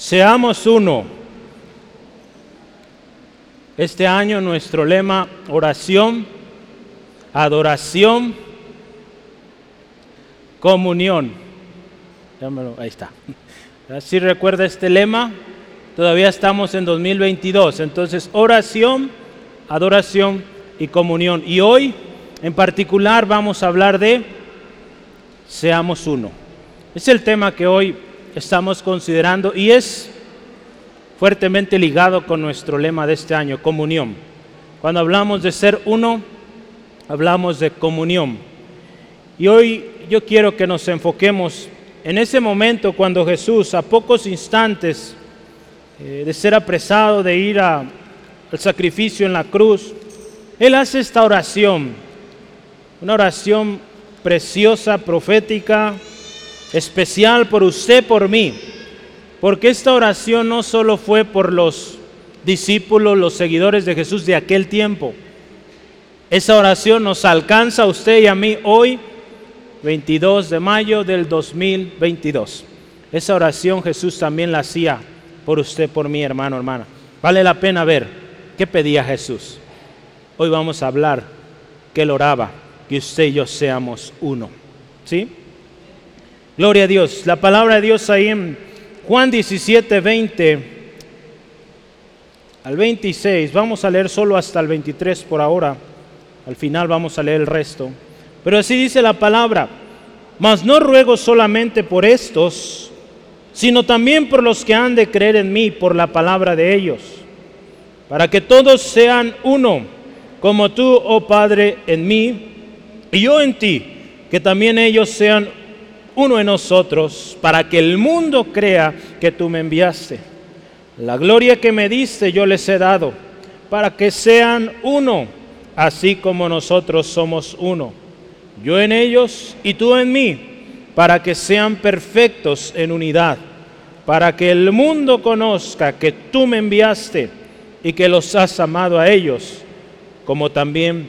Seamos uno. Este año nuestro lema, oración, adoración, comunión. ahí está. Si recuerda este lema, todavía estamos en 2022. Entonces, oración, adoración y comunión. Y hoy, en particular, vamos a hablar de seamos uno. Es el tema que hoy estamos considerando y es fuertemente ligado con nuestro lema de este año, comunión. Cuando hablamos de ser uno, hablamos de comunión. Y hoy yo quiero que nos enfoquemos en ese momento cuando Jesús, a pocos instantes eh, de ser apresado, de ir al sacrificio en la cruz, Él hace esta oración, una oración preciosa, profética, especial por usted, por mí, porque esta oración no solo fue por los discípulos, los seguidores de Jesús de aquel tiempo, esa oración nos alcanza a usted y a mí hoy, 22 de mayo del 2022. Esa oración Jesús también la hacía por usted, por mí, hermano, hermana. Vale la pena ver qué pedía Jesús. Hoy vamos a hablar que él oraba, que usted y yo seamos uno. ¿Sí? Gloria a Dios. La palabra de Dios ahí en Juan 17, 20 al 26. Vamos a leer solo hasta el 23 por ahora. Al final vamos a leer el resto. Pero así dice la palabra. Mas no ruego solamente por estos, sino también por los que han de creer en mí por la palabra de ellos, para que todos sean uno, como tú, oh Padre, en mí y yo en ti, que también ellos sean uno en nosotros, para que el mundo crea que tú me enviaste. La gloria que me diste yo les he dado, para que sean uno, así como nosotros somos uno. Yo en ellos y tú en mí, para que sean perfectos en unidad, para que el mundo conozca que tú me enviaste y que los has amado a ellos, como también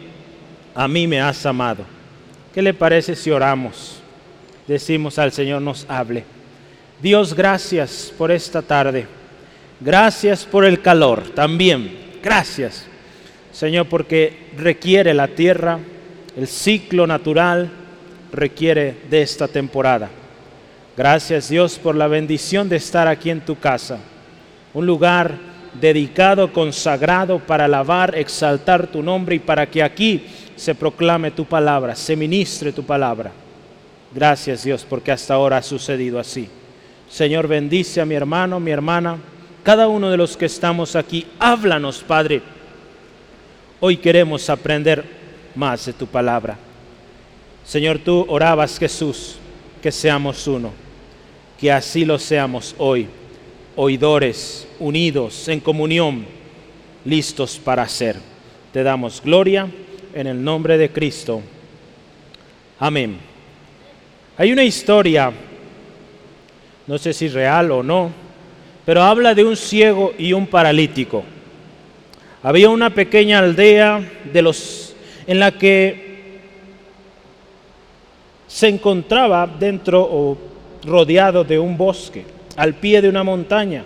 a mí me has amado. ¿Qué le parece si oramos? Decimos al Señor nos hable. Dios, gracias por esta tarde. Gracias por el calor también. Gracias, Señor, porque requiere la tierra, el ciclo natural requiere de esta temporada. Gracias Dios por la bendición de estar aquí en tu casa, un lugar dedicado, consagrado para alabar, exaltar tu nombre y para que aquí se proclame tu palabra, se ministre tu palabra. Gracias Dios porque hasta ahora ha sucedido así. Señor, bendice a mi hermano, mi hermana, cada uno de los que estamos aquí. Háblanos, Padre. Hoy queremos aprender más de tu palabra. Señor, tú orabas, Jesús, que seamos uno, que así lo seamos hoy, oidores, unidos, en comunión, listos para hacer. Te damos gloria en el nombre de Cristo. Amén. Hay una historia, no sé si real o no, pero habla de un ciego y un paralítico. Había una pequeña aldea de los, en la que se encontraba dentro o rodeado de un bosque, al pie de una montaña.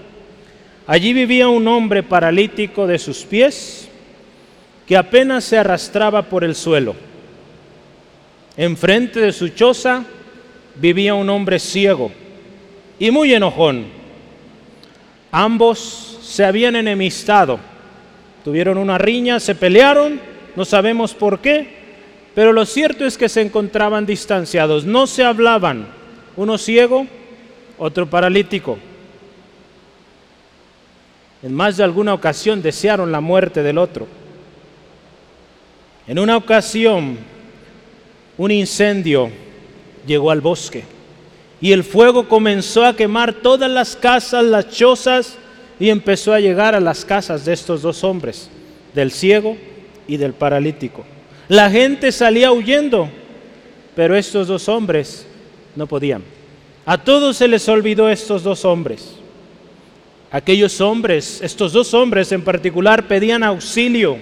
Allí vivía un hombre paralítico de sus pies que apenas se arrastraba por el suelo. Enfrente de su choza vivía un hombre ciego y muy enojón. Ambos se habían enemistado, tuvieron una riña, se pelearon, no sabemos por qué, pero lo cierto es que se encontraban distanciados, no se hablaban, uno ciego, otro paralítico. En más de alguna ocasión desearon la muerte del otro. En una ocasión, un incendio llegó al bosque. Y el fuego comenzó a quemar todas las casas, las chozas, y empezó a llegar a las casas de estos dos hombres, del ciego y del paralítico. La gente salía huyendo, pero estos dos hombres no podían. A todos se les olvidó estos dos hombres. Aquellos hombres, estos dos hombres en particular, pedían auxilio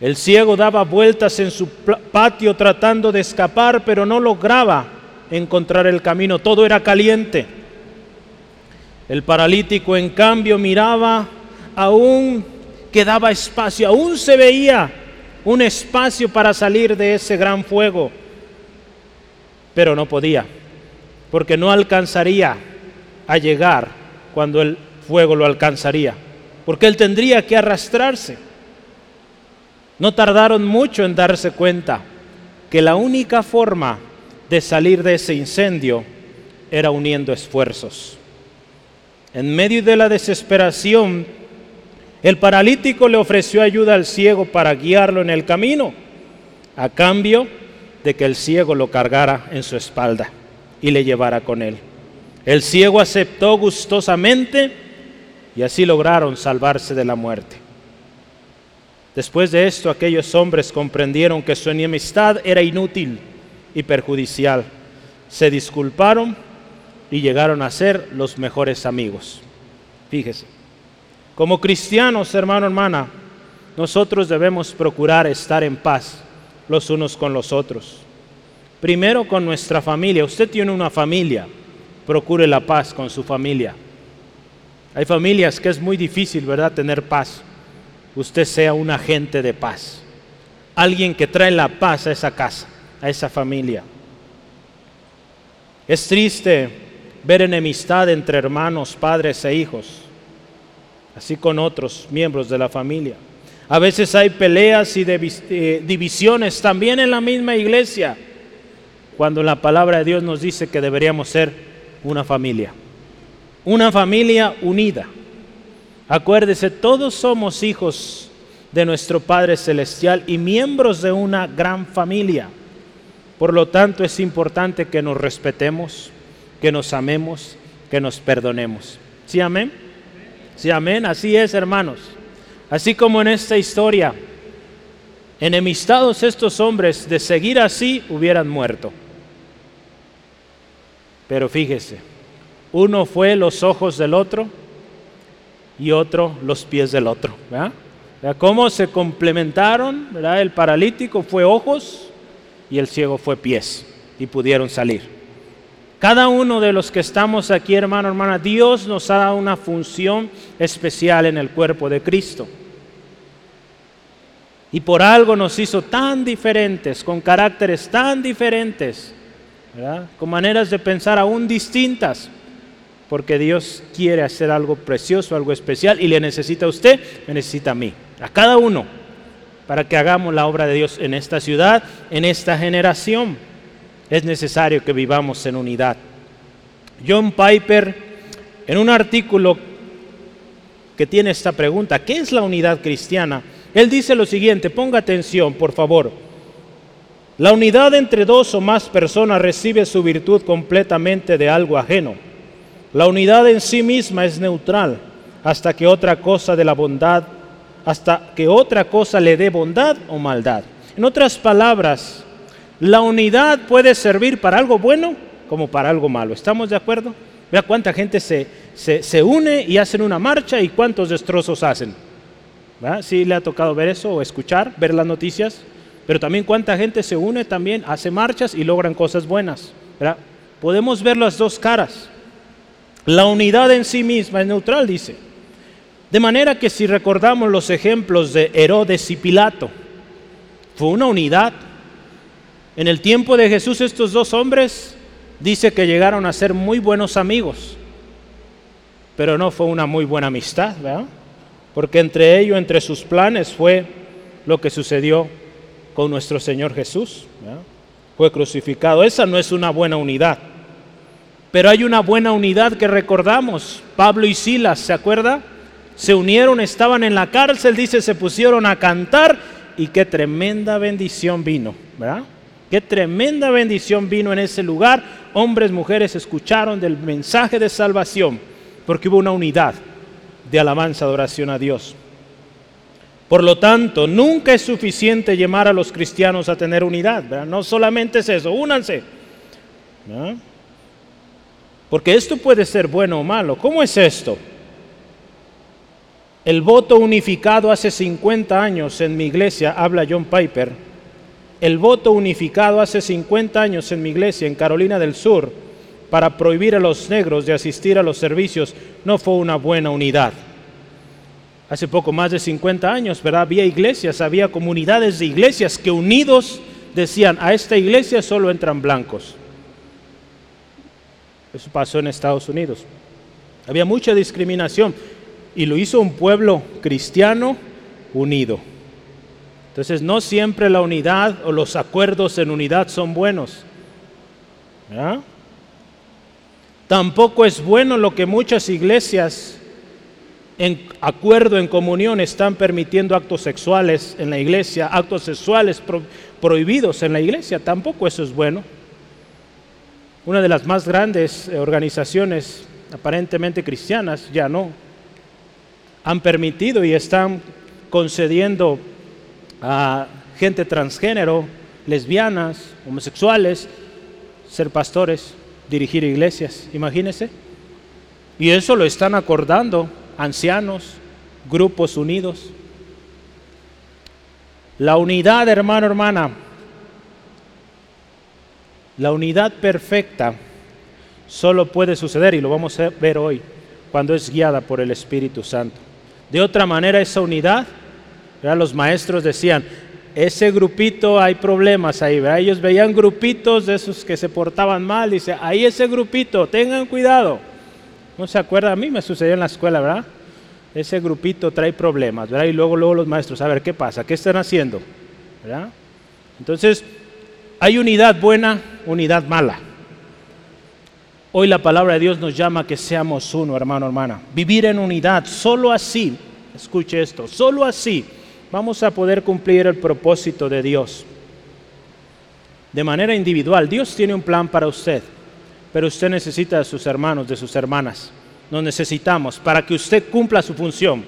el ciego daba vueltas en su patio tratando de escapar, pero no lograba encontrar el camino. Todo era caliente. El paralítico, en cambio, miraba, aún quedaba espacio, aún se veía un espacio para salir de ese gran fuego, pero no podía, porque no alcanzaría a llegar cuando el fuego lo alcanzaría, porque él tendría que arrastrarse. No tardaron mucho en darse cuenta que la única forma de salir de ese incendio era uniendo esfuerzos. En medio de la desesperación, el paralítico le ofreció ayuda al ciego para guiarlo en el camino, a cambio de que el ciego lo cargara en su espalda y le llevara con él. El ciego aceptó gustosamente y así lograron salvarse de la muerte. Después de esto, aquellos hombres comprendieron que su enemistad era inútil y perjudicial. Se disculparon y llegaron a ser los mejores amigos. Fíjese, como cristianos, hermano, hermana, nosotros debemos procurar estar en paz los unos con los otros. Primero con nuestra familia. Usted tiene una familia, procure la paz con su familia. Hay familias que es muy difícil, ¿verdad?, tener paz usted sea un agente de paz, alguien que trae la paz a esa casa, a esa familia. Es triste ver enemistad entre hermanos, padres e hijos, así con otros miembros de la familia. A veces hay peleas y eh, divisiones también en la misma iglesia, cuando la palabra de Dios nos dice que deberíamos ser una familia, una familia unida Acuérdese, todos somos hijos de nuestro Padre Celestial y miembros de una gran familia. Por lo tanto, es importante que nos respetemos, que nos amemos, que nos perdonemos. ¿Sí, amén? Sí, amén. Así es, hermanos. Así como en esta historia, enemistados estos hombres, de seguir así, hubieran muerto. Pero fíjese, uno fue los ojos del otro y otro los pies del otro. ¿verdad? ¿Cómo se complementaron? El paralítico fue ojos y el ciego fue pies y pudieron salir. Cada uno de los que estamos aquí, hermano, hermana, Dios nos ha dado una función especial en el cuerpo de Cristo. Y por algo nos hizo tan diferentes, con caracteres tan diferentes, con maneras de pensar aún distintas porque Dios quiere hacer algo precioso, algo especial, y le necesita a usted, me necesita a mí, a cada uno, para que hagamos la obra de Dios en esta ciudad, en esta generación. Es necesario que vivamos en unidad. John Piper, en un artículo que tiene esta pregunta, ¿qué es la unidad cristiana? Él dice lo siguiente, ponga atención, por favor. La unidad entre dos o más personas recibe su virtud completamente de algo ajeno la unidad en sí misma es neutral hasta que otra cosa de la bondad, hasta que otra cosa le dé bondad o maldad. En otras palabras, la unidad puede servir para algo bueno como para algo malo. ¿Estamos de acuerdo? Vea cuánta gente se, se, une y hacen una marcha y cuántos destrozos hacen. Sí le ha tocado ver eso o escuchar, ver las noticias, pero también cuánta gente se une también, hace marchas y logran cosas buenas. Podemos ver las dos caras. La unidad en sí misma es neutral, dice. De manera que si recordamos los ejemplos de Herodes y Pilato, fue una unidad. En el tiempo de Jesús estos dos hombres dice que llegaron a ser muy buenos amigos, pero no fue una muy buena amistad, ¿verdad? Porque entre ellos, entre sus planes fue lo que sucedió con nuestro Señor Jesús. Fue crucificado. Esa no es una buena unidad. Pero hay una buena unidad que recordamos. Pablo y Silas, ¿se acuerda? Se unieron, estaban en la cárcel, dice, se pusieron a cantar y qué tremenda bendición vino, ¿verdad? Qué tremenda bendición vino en ese lugar. Hombres, mujeres escucharon del mensaje de salvación porque hubo una unidad de alabanza, adoración a Dios. Por lo tanto, nunca es suficiente llamar a los cristianos a tener unidad, ¿verdad? No solamente es eso, únanse. ¿verdad? Porque esto puede ser bueno o malo. ¿Cómo es esto? El voto unificado hace 50 años en mi iglesia, habla John Piper, el voto unificado hace 50 años en mi iglesia en Carolina del Sur, para prohibir a los negros de asistir a los servicios no fue una buena unidad. Hace poco más de 50 años, ¿verdad? Había iglesias, había comunidades de iglesias que unidos decían, a esta iglesia solo entran blancos. Eso pasó en Estados Unidos. Había mucha discriminación y lo hizo un pueblo cristiano unido. Entonces no siempre la unidad o los acuerdos en unidad son buenos. Tampoco es bueno lo que muchas iglesias en acuerdo, en comunión, están permitiendo actos sexuales en la iglesia, actos sexuales prohibidos en la iglesia. Tampoco eso es bueno. Una de las más grandes eh, organizaciones aparentemente cristianas, ya no, han permitido y están concediendo a gente transgénero, lesbianas, homosexuales, ser pastores, dirigir iglesias, imagínense. Y eso lo están acordando ancianos, grupos unidos. La unidad, hermano, hermana, la unidad perfecta solo puede suceder, y lo vamos a ver hoy, cuando es guiada por el Espíritu Santo. De otra manera, esa unidad, los maestros decían, ese grupito hay problemas ahí, ellos veían grupitos de esos que se portaban mal, dice, ahí ese grupito, tengan cuidado. ¿No se acuerda? A mí me sucedió en la escuela, ¿verdad? Ese grupito trae problemas, ¿verdad? Y luego, luego los maestros, a ver, ¿qué pasa? ¿Qué están haciendo? ¿Verdad? Entonces, hay unidad buena, unidad mala. Hoy la palabra de Dios nos llama que seamos uno, hermano, hermana. Vivir en unidad, solo así, escuche esto, solo así vamos a poder cumplir el propósito de Dios. De manera individual, Dios tiene un plan para usted, pero usted necesita de sus hermanos, de sus hermanas. Nos necesitamos para que usted cumpla su función.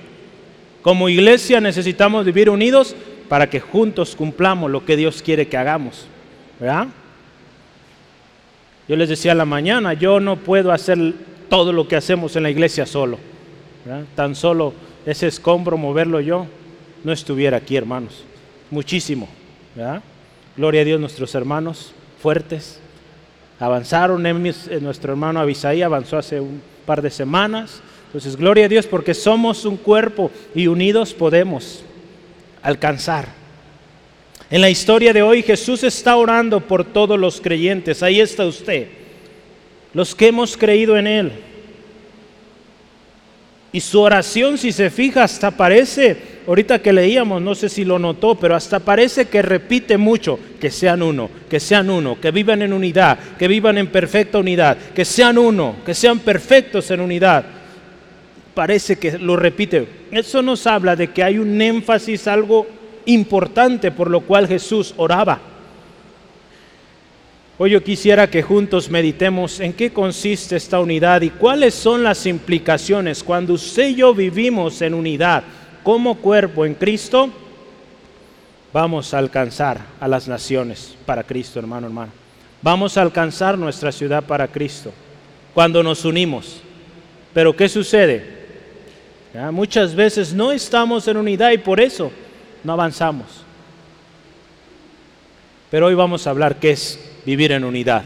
Como iglesia necesitamos vivir unidos para que juntos cumplamos lo que Dios quiere que hagamos. Yo les decía a la mañana, yo no puedo hacer todo lo que hacemos en la iglesia solo. Tan solo ese escombro moverlo yo, no estuviera aquí, hermanos. Muchísimo. Gloria a Dios, nuestros hermanos fuertes. Avanzaron, nuestro hermano Abisaí avanzó hace un par de semanas. Entonces, gloria a Dios porque somos un cuerpo y unidos podemos alcanzar. En la historia de hoy Jesús está orando por todos los creyentes. Ahí está usted. Los que hemos creído en Él. Y su oración, si se fija, hasta parece, ahorita que leíamos, no sé si lo notó, pero hasta parece que repite mucho, que sean uno, que sean uno, que vivan en unidad, que vivan en perfecta unidad, que sean uno, que sean perfectos en unidad. Parece que lo repite. Eso nos habla de que hay un énfasis, algo importante por lo cual Jesús oraba. Hoy yo quisiera que juntos meditemos en qué consiste esta unidad y cuáles son las implicaciones cuando usted y yo vivimos en unidad como cuerpo en Cristo. Vamos a alcanzar a las naciones para Cristo, hermano, hermano. Vamos a alcanzar nuestra ciudad para Cristo cuando nos unimos. Pero ¿qué sucede? Muchas veces no estamos en unidad y por eso no avanzamos. Pero hoy vamos a hablar qué es vivir en unidad.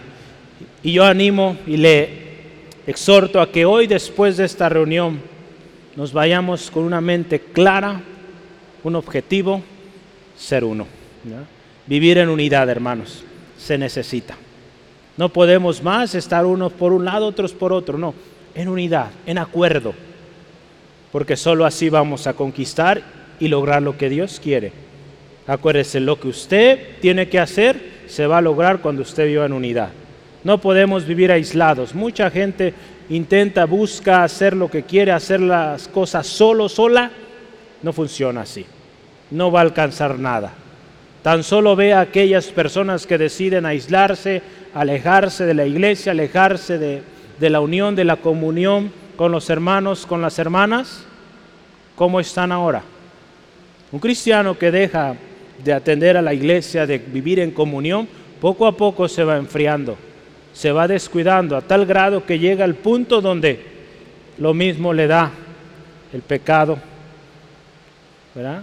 Y yo animo y le exhorto a que hoy después de esta reunión nos vayamos con una mente clara, un objetivo, ser uno. Vivir en unidad, hermanos, se necesita. No podemos más estar unos por un lado, otros por otro, no, en unidad, en acuerdo, porque solo así vamos a conquistar y lograr lo que Dios quiere. Acuérdese, lo que usted tiene que hacer se va a lograr cuando usted viva en unidad. No podemos vivir aislados. Mucha gente intenta, busca hacer lo que quiere, hacer las cosas solo, sola. No funciona así. No va a alcanzar nada. Tan solo ve a aquellas personas que deciden aislarse, alejarse de la iglesia, alejarse de, de la unión, de la comunión con los hermanos, con las hermanas. ¿Cómo están ahora? Un cristiano que deja de atender a la iglesia, de vivir en comunión, poco a poco se va enfriando, se va descuidando a tal grado que llega al punto donde lo mismo le da el pecado, ¿verdad?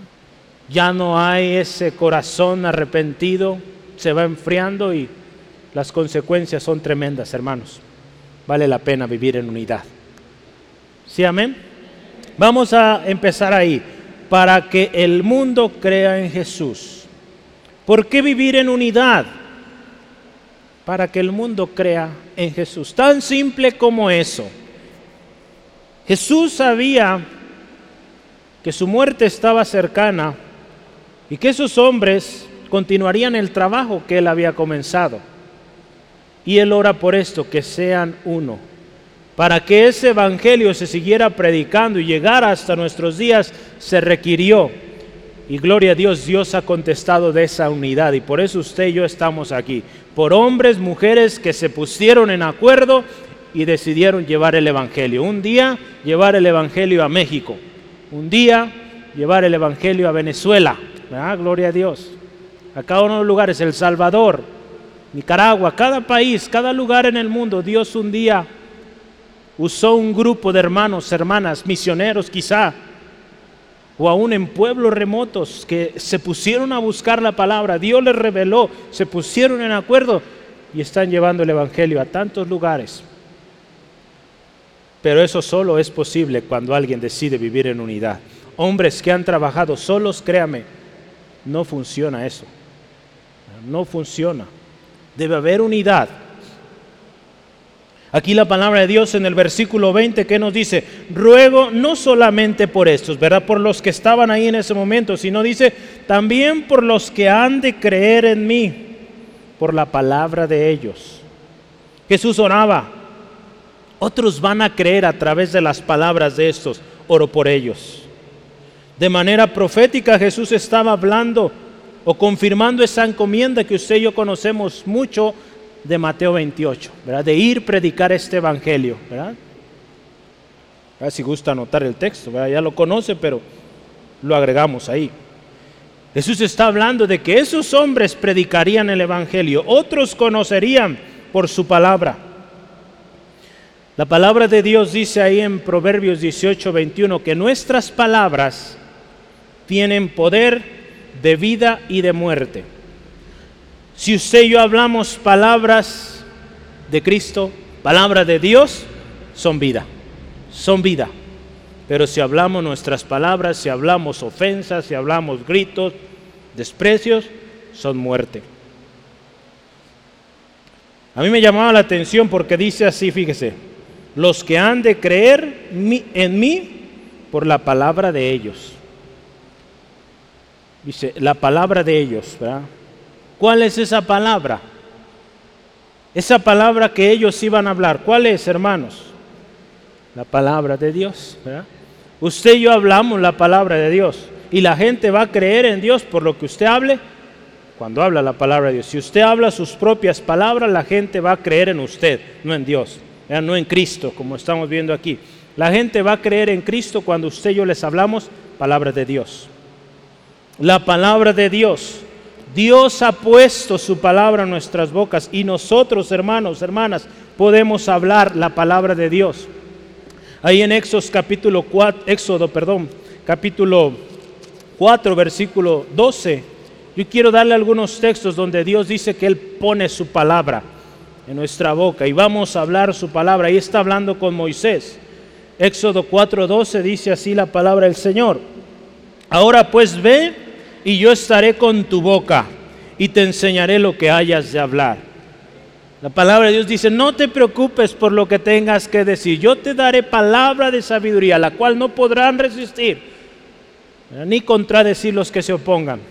Ya no hay ese corazón arrepentido, se va enfriando y las consecuencias son tremendas, hermanos. vale la pena vivir en unidad. ¿Sí, amén? Vamos a empezar ahí. Para que el mundo crea en Jesús. ¿Por qué vivir en unidad? Para que el mundo crea en Jesús. Tan simple como eso. Jesús sabía que su muerte estaba cercana y que esos hombres continuarían el trabajo que él había comenzado. Y él ora por esto, que sean uno. Para que ese evangelio se siguiera predicando y llegara hasta nuestros días, se requirió. Y gloria a Dios, Dios ha contestado de esa unidad. Y por eso usted y yo estamos aquí. Por hombres, mujeres que se pusieron en acuerdo y decidieron llevar el evangelio. Un día llevar el evangelio a México. Un día llevar el evangelio a Venezuela. Gloria a Dios. A cada uno de los lugares, El Salvador, Nicaragua, cada país, cada lugar en el mundo, Dios un día usó un grupo de hermanos, hermanas, misioneros quizá, o aún en pueblos remotos que se pusieron a buscar la palabra, Dios les reveló, se pusieron en acuerdo y están llevando el Evangelio a tantos lugares. Pero eso solo es posible cuando alguien decide vivir en unidad. Hombres que han trabajado solos, créame, no funciona eso. No funciona. Debe haber unidad. Aquí la palabra de Dios en el versículo 20 que nos dice, ruego no solamente por estos, ¿verdad? Por los que estaban ahí en ese momento, sino dice, también por los que han de creer en mí, por la palabra de ellos. Jesús oraba, otros van a creer a través de las palabras de estos, oro por ellos. De manera profética Jesús estaba hablando o confirmando esa encomienda que usted y yo conocemos mucho de Mateo 28, ¿verdad? de ir predicar este evangelio. ¿verdad? Si gusta anotar el texto, ya lo conoce, pero lo agregamos ahí. Jesús está hablando de que esos hombres predicarían el evangelio, otros conocerían por su palabra. La palabra de Dios dice ahí en Proverbios 18, 21 que nuestras palabras tienen poder de vida y de muerte. Si usted y yo hablamos palabras de Cristo, palabras de Dios, son vida, son vida. Pero si hablamos nuestras palabras, si hablamos ofensas, si hablamos gritos, desprecios, son muerte. A mí me llamaba la atención porque dice así, fíjese, los que han de creer en mí por la palabra de ellos. Dice, la palabra de ellos, ¿verdad? ¿Cuál es esa palabra? Esa palabra que ellos iban a hablar, ¿cuál es, hermanos? La palabra de Dios. Usted y yo hablamos la palabra de Dios y la gente va a creer en Dios por lo que usted hable cuando habla la palabra de Dios. Si usted habla sus propias palabras, la gente va a creer en usted, no en Dios, no en Cristo, como estamos viendo aquí. La gente va a creer en Cristo cuando usted y yo les hablamos palabras de Dios la palabra de Dios. Dios ha puesto su palabra en nuestras bocas y nosotros, hermanos, hermanas, podemos hablar la palabra de Dios. Ahí en Éxodo capítulo 4, Éxodo, perdón, capítulo 4, versículo 12, yo quiero darle algunos textos donde Dios dice que Él pone su palabra en nuestra boca y vamos a hablar su palabra. Ahí está hablando con Moisés. Éxodo 4:12 dice así la palabra del Señor. Ahora pues ve y yo estaré con tu boca y te enseñaré lo que hayas de hablar. La palabra de Dios dice, no te preocupes por lo que tengas que decir, yo te daré palabra de sabiduría, la cual no podrán resistir, ni contradecir los que se opongan.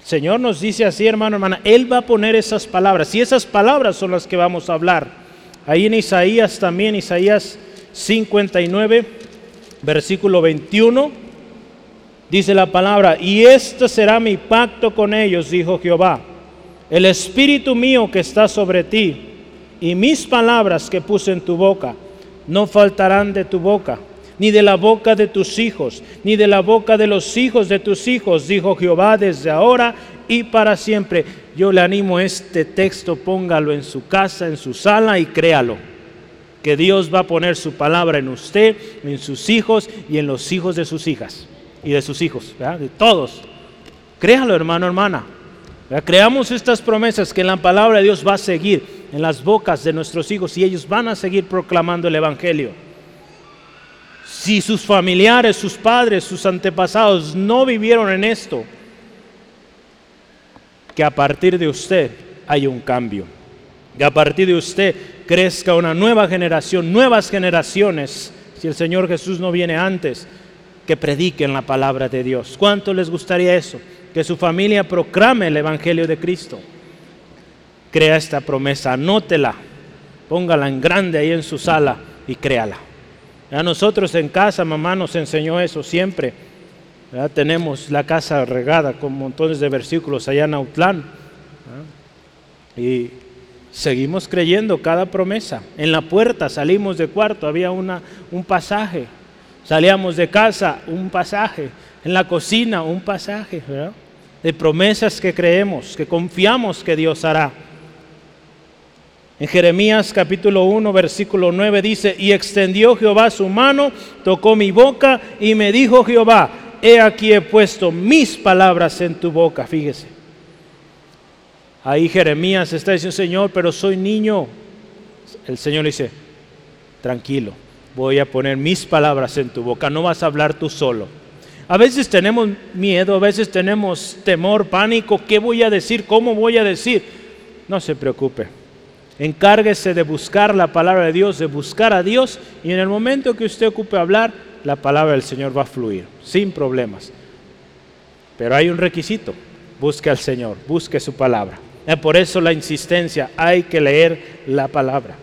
El Señor nos dice así, hermano, hermana, Él va a poner esas palabras, y esas palabras son las que vamos a hablar. Ahí en Isaías también, Isaías 59, versículo 21. Dice la palabra, y este será mi pacto con ellos, dijo Jehová. El espíritu mío que está sobre ti y mis palabras que puse en tu boca no faltarán de tu boca, ni de la boca de tus hijos, ni de la boca de los hijos de tus hijos, dijo Jehová desde ahora y para siempre. Yo le animo este texto, póngalo en su casa, en su sala y créalo. Que Dios va a poner su palabra en usted, en sus hijos y en los hijos de sus hijas y de sus hijos, de todos. Créalo, hermano, hermana. Creamos estas promesas que en la palabra de Dios va a seguir en las bocas de nuestros hijos y ellos van a seguir proclamando el Evangelio. Si sus familiares, sus padres, sus antepasados no vivieron en esto, que a partir de usted hay un cambio. Que a partir de usted crezca una nueva generación, nuevas generaciones, si el Señor Jesús no viene antes, que prediquen la palabra de Dios. ¿Cuánto les gustaría eso? Que su familia proclame el Evangelio de Cristo. Crea esta promesa, anótela, póngala en grande ahí en su sala y créala. A nosotros en casa, mamá nos enseñó eso siempre. Tenemos la casa regada con montones de versículos allá en Autlán. Y seguimos creyendo cada promesa. En la puerta salimos de cuarto, había una, un pasaje. Salíamos de casa, un pasaje. En la cocina, un pasaje. De promesas que creemos, que confiamos que Dios hará. En Jeremías capítulo 1, versículo 9 dice, y extendió Jehová su mano, tocó mi boca y me dijo Jehová, he aquí he puesto mis palabras en tu boca, fíjese. Ahí Jeremías está diciendo, Señor, pero soy niño. El Señor dice, tranquilo, voy a poner mis palabras en tu boca, no vas a hablar tú solo. A veces tenemos miedo, a veces tenemos temor, pánico, ¿qué voy a decir? ¿Cómo voy a decir? No se preocupe Encárguese de buscar la palabra de Dios, de buscar a Dios y en el momento que usted ocupe hablar, la palabra del Señor va a fluir, sin problemas. Pero hay un requisito, busque al Señor, busque su palabra. Es por eso la insistencia, hay que leer la palabra.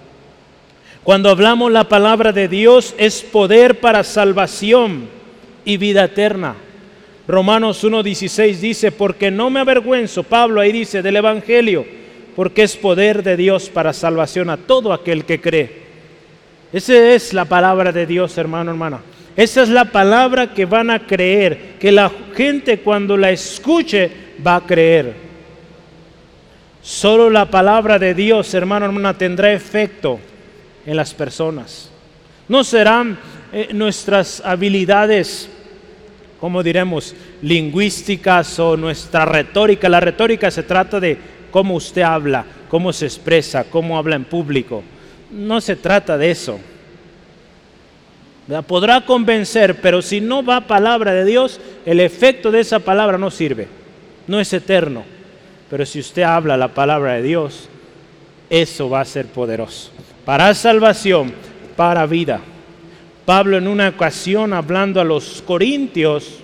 Cuando hablamos la palabra de Dios es poder para salvación y vida eterna. Romanos 1.16 dice, porque no me avergüenzo, Pablo ahí dice, del Evangelio porque es poder de Dios para salvación a todo aquel que cree. Esa es la palabra de Dios, hermano, hermana. Esa es la palabra que van a creer, que la gente cuando la escuche va a creer. Solo la palabra de Dios, hermano, hermana, tendrá efecto en las personas. No serán eh, nuestras habilidades, como diremos, lingüísticas o nuestra retórica. La retórica se trata de cómo usted habla, cómo se expresa, cómo habla en público. No se trata de eso. Podrá convencer, pero si no va palabra de Dios, el efecto de esa palabra no sirve, no es eterno. Pero si usted habla la palabra de Dios, eso va a ser poderoso. Para salvación, para vida. Pablo en una ocasión hablando a los corintios,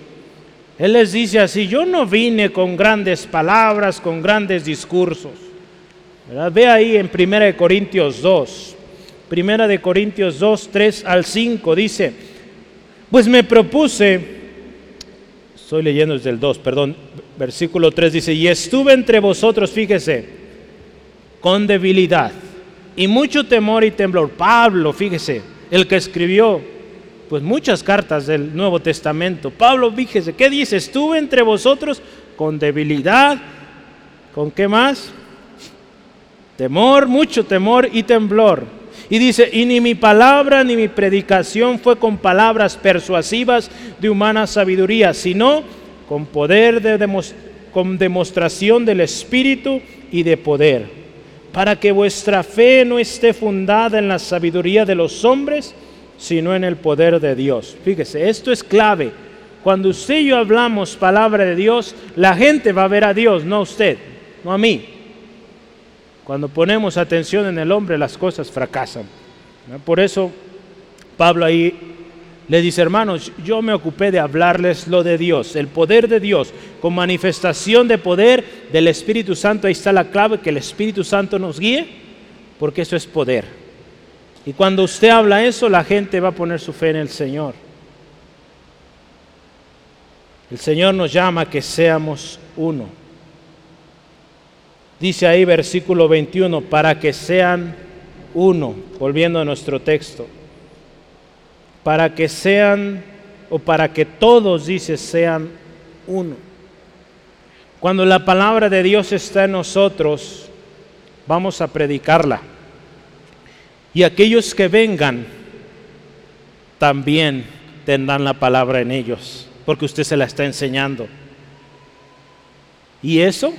él les dice así, yo no vine con grandes palabras, con grandes discursos. Ve ahí en 1 Corintios 2, 1 de Corintios 2, 3 al 5, dice, pues me propuse, estoy leyendo desde el 2, perdón, versículo 3 dice, y estuve entre vosotros, fíjese, con debilidad y mucho temor y temblor. Pablo, fíjese, el que escribió pues muchas cartas del Nuevo Testamento. Pablo, fíjese, ¿qué dice? Estuve entre vosotros con debilidad, ¿con qué más? Temor, mucho temor y temblor. Y dice, y ni mi palabra ni mi predicación fue con palabras persuasivas de humana sabiduría, sino con poder de con demostración del Espíritu y de poder, para que vuestra fe no esté fundada en la sabiduría de los hombres, sino en el poder de Dios. Fíjese, esto es clave. Cuando usted y yo hablamos palabra de Dios, la gente va a ver a Dios, no a usted, no a mí. Cuando ponemos atención en el hombre, las cosas fracasan. Por eso Pablo ahí le dice, hermanos, yo me ocupé de hablarles lo de Dios, el poder de Dios, con manifestación de poder del Espíritu Santo. Ahí está la clave, que el Espíritu Santo nos guíe, porque eso es poder. Y cuando usted habla eso, la gente va a poner su fe en el Señor. El Señor nos llama a que seamos uno. Dice ahí versículo 21, para que sean uno, volviendo a nuestro texto. Para que sean, o para que todos, dice, sean uno. Cuando la palabra de Dios está en nosotros, vamos a predicarla. Y aquellos que vengan también tendrán la palabra en ellos, porque usted se la está enseñando. Y eso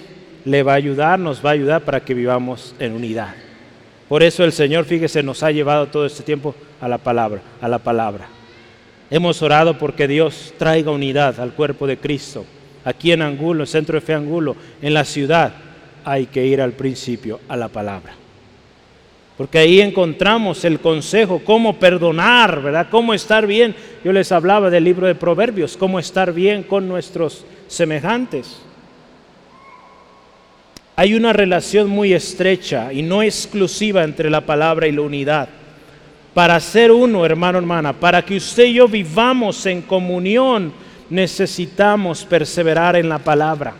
le va a ayudar, nos va a ayudar para que vivamos en unidad. Por eso el Señor, fíjese, nos ha llevado todo este tiempo a la palabra, a la palabra. Hemos orado porque Dios traiga unidad al cuerpo de Cristo. Aquí en Angulo, centro de fe Angulo, en la ciudad, hay que ir al principio, a la palabra. Porque ahí encontramos el consejo, cómo perdonar, ¿verdad? Cómo estar bien. Yo les hablaba del libro de Proverbios, cómo estar bien con nuestros semejantes. Hay una relación muy estrecha y no exclusiva entre la palabra y la unidad. Para ser uno, hermano, hermana, para que usted y yo vivamos en comunión, necesitamos perseverar en la palabra.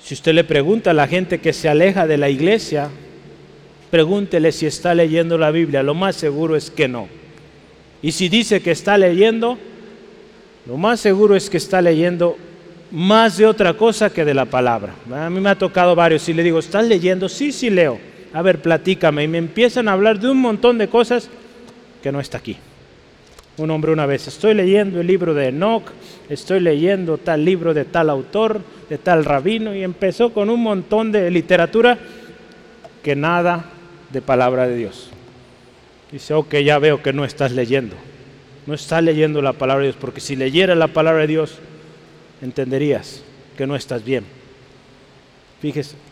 Si usted le pregunta a la gente que se aleja de la iglesia, pregúntele si está leyendo la Biblia. Lo más seguro es que no. Y si dice que está leyendo, lo más seguro es que está leyendo más de otra cosa que de la palabra. A mí me ha tocado varios y le digo, ¿estás leyendo? Sí, sí leo. A ver, platícame. Y me empiezan a hablar de un montón de cosas que no está aquí. Un hombre una vez, estoy leyendo el libro de Enoch, estoy leyendo tal libro de tal autor, de tal rabino, y empezó con un montón de literatura que nada de palabra de Dios. Dice, ok, ya veo que no estás leyendo. No estás leyendo la palabra de Dios, porque si leyera la palabra de Dios, entenderías que no estás bien. Fíjese.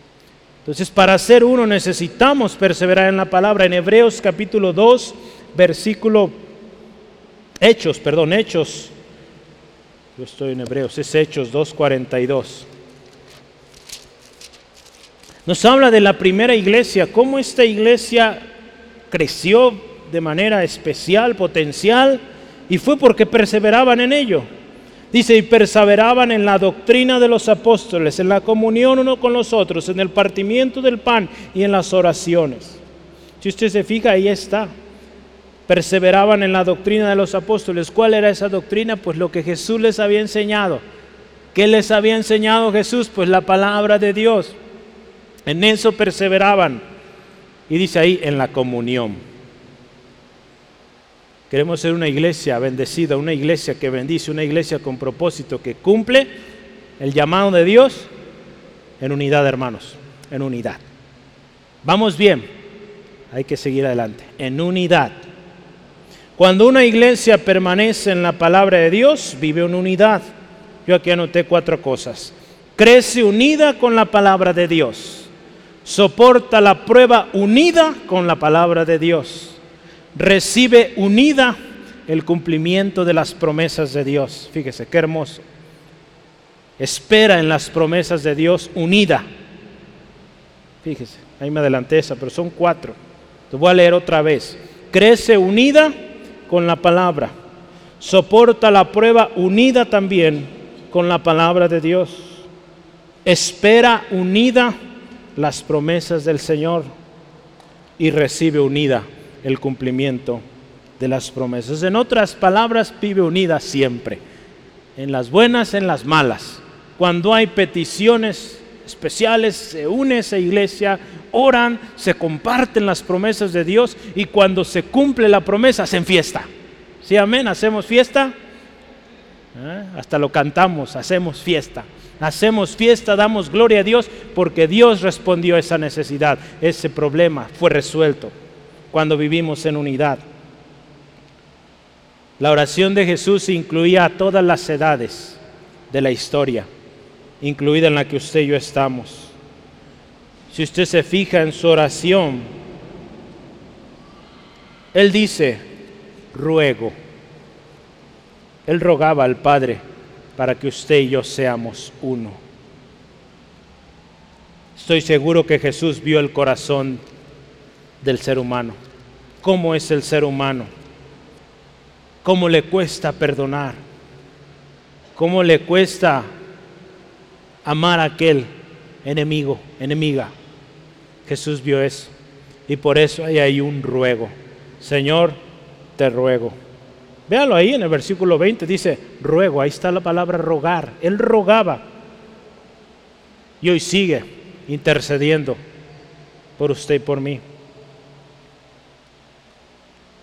Entonces, para ser uno necesitamos perseverar en la palabra. En Hebreos capítulo 2, versículo Hechos, perdón, Hechos. Yo estoy en Hebreos, es Hechos 2.42. Nos habla de la primera iglesia, cómo esta iglesia creció de manera especial, potencial, y fue porque perseveraban en ello. Dice, y perseveraban en la doctrina de los apóstoles, en la comunión uno con los otros, en el partimiento del pan y en las oraciones. Si usted se fija, ahí está. Perseveraban en la doctrina de los apóstoles. ¿Cuál era esa doctrina? Pues lo que Jesús les había enseñado. ¿Qué les había enseñado Jesús? Pues la palabra de Dios. En eso perseveraban. Y dice ahí, en la comunión. Queremos ser una iglesia bendecida, una iglesia que bendice, una iglesia con propósito, que cumple el llamado de Dios en unidad, hermanos, en unidad. Vamos bien, hay que seguir adelante, en unidad. Cuando una iglesia permanece en la palabra de Dios, vive en unidad. Yo aquí anoté cuatro cosas. Crece unida con la palabra de Dios. Soporta la prueba unida con la palabra de Dios recibe unida el cumplimiento de las promesas de Dios. Fíjese, qué hermoso. Espera en las promesas de Dios unida. Fíjese, ahí me adelanté esa, pero son cuatro. Te voy a leer otra vez. Crece unida con la palabra. Soporta la prueba unida también con la palabra de Dios. Espera unida las promesas del Señor y recibe unida el cumplimiento de las promesas. En otras palabras, vive unida siempre, en las buenas, en las malas. Cuando hay peticiones especiales, se une esa iglesia, oran, se comparten las promesas de Dios y cuando se cumple la promesa, hacen fiesta. ¿Sí, amén? ¿Hacemos fiesta? ¿Eh? Hasta lo cantamos, hacemos fiesta. Hacemos fiesta, damos gloria a Dios porque Dios respondió a esa necesidad, ese problema fue resuelto cuando vivimos en unidad. La oración de Jesús incluía a todas las edades de la historia, incluida en la que usted y yo estamos. Si usted se fija en su oración, Él dice, ruego. Él rogaba al Padre para que usted y yo seamos uno. Estoy seguro que Jesús vio el corazón del ser humano. ¿Cómo es el ser humano? ¿Cómo le cuesta perdonar? ¿Cómo le cuesta amar a aquel enemigo, enemiga? Jesús vio eso. Y por eso hay ahí un ruego. Señor, te ruego. Véalo ahí en el versículo 20, dice, ruego, ahí está la palabra rogar. Él rogaba. Y hoy sigue intercediendo por usted y por mí.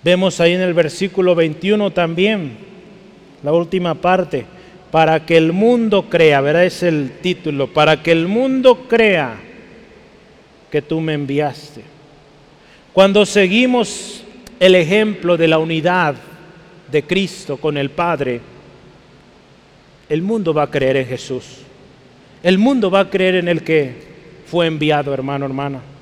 Vemos ahí en el versículo 21 también, la última parte, para que el mundo crea, verá, es el título, para que el mundo crea que tú me enviaste. Cuando seguimos el ejemplo de la unidad de Cristo con el Padre, el mundo va a creer en Jesús. El mundo va a creer en el que fue enviado, hermano, hermana.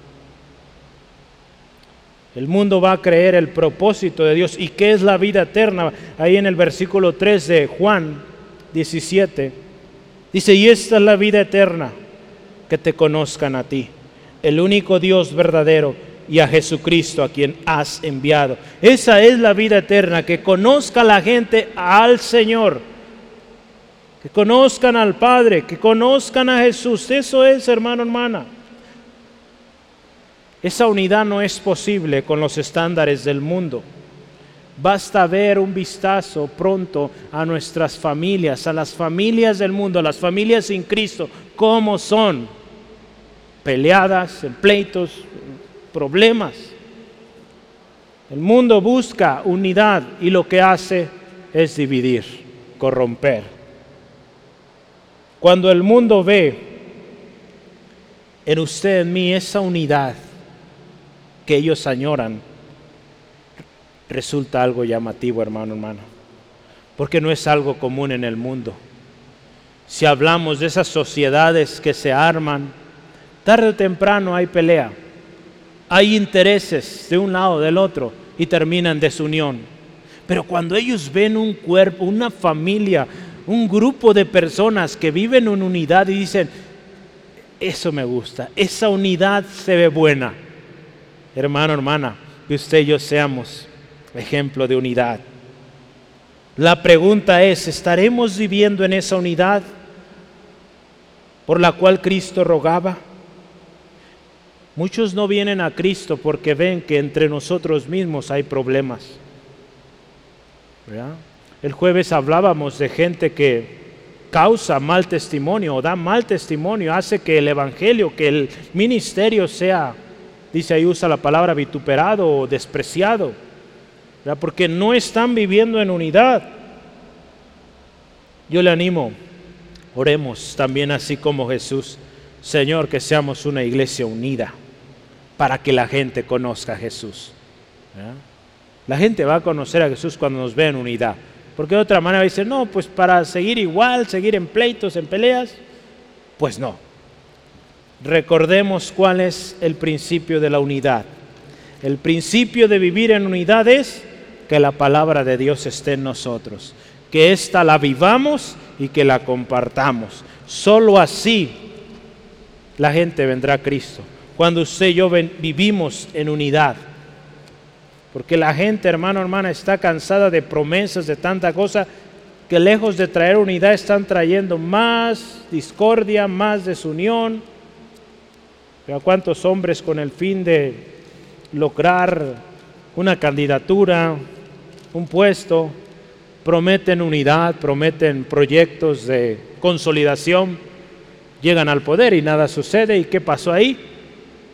El mundo va a creer el propósito de Dios. ¿Y qué es la vida eterna? Ahí en el versículo 3 de Juan 17. Dice, y esta es la vida eterna, que te conozcan a ti, el único Dios verdadero y a Jesucristo a quien has enviado. Esa es la vida eterna, que conozca la gente al Señor, que conozcan al Padre, que conozcan a Jesús. Eso es, hermano, hermana. Esa unidad no es posible con los estándares del mundo. Basta ver un vistazo pronto a nuestras familias, a las familias del mundo, a las familias sin Cristo, cómo son, peleadas, en pleitos, problemas. El mundo busca unidad y lo que hace es dividir, corromper. Cuando el mundo ve en usted, en mí, esa unidad, que ellos añoran, resulta algo llamativo, hermano, hermano, porque no es algo común en el mundo. Si hablamos de esas sociedades que se arman, tarde o temprano hay pelea, hay intereses de un lado del otro y terminan desunión. Pero cuando ellos ven un cuerpo, una familia, un grupo de personas que viven en unidad y dicen, eso me gusta, esa unidad se ve buena hermano, hermana, que usted y yo seamos ejemplo de unidad. La pregunta es, ¿estaremos viviendo en esa unidad por la cual Cristo rogaba? Muchos no vienen a Cristo porque ven que entre nosotros mismos hay problemas. El jueves hablábamos de gente que causa mal testimonio o da mal testimonio, hace que el Evangelio, que el ministerio sea dice ahí usa la palabra vituperado o despreciado, porque no están viviendo en unidad. Yo le animo, oremos también así como Jesús, Señor, que seamos una iglesia unida para que la gente conozca a Jesús. La gente va a conocer a Jesús cuando nos ve en unidad. Porque de otra manera dice, no, pues para seguir igual, seguir en pleitos, en peleas, pues no. Recordemos cuál es el principio de la unidad. El principio de vivir en unidad es que la palabra de Dios esté en nosotros, que ésta la vivamos y que la compartamos. Solo así la gente vendrá a Cristo. Cuando usted y yo vivimos en unidad. Porque la gente, hermano, hermana, está cansada de promesas, de tanta cosa, que lejos de traer unidad están trayendo más discordia, más desunión pero cuántos hombres con el fin de lograr una candidatura, un puesto, prometen unidad, prometen proyectos de consolidación, llegan al poder y nada sucede. ¿Y qué pasó ahí?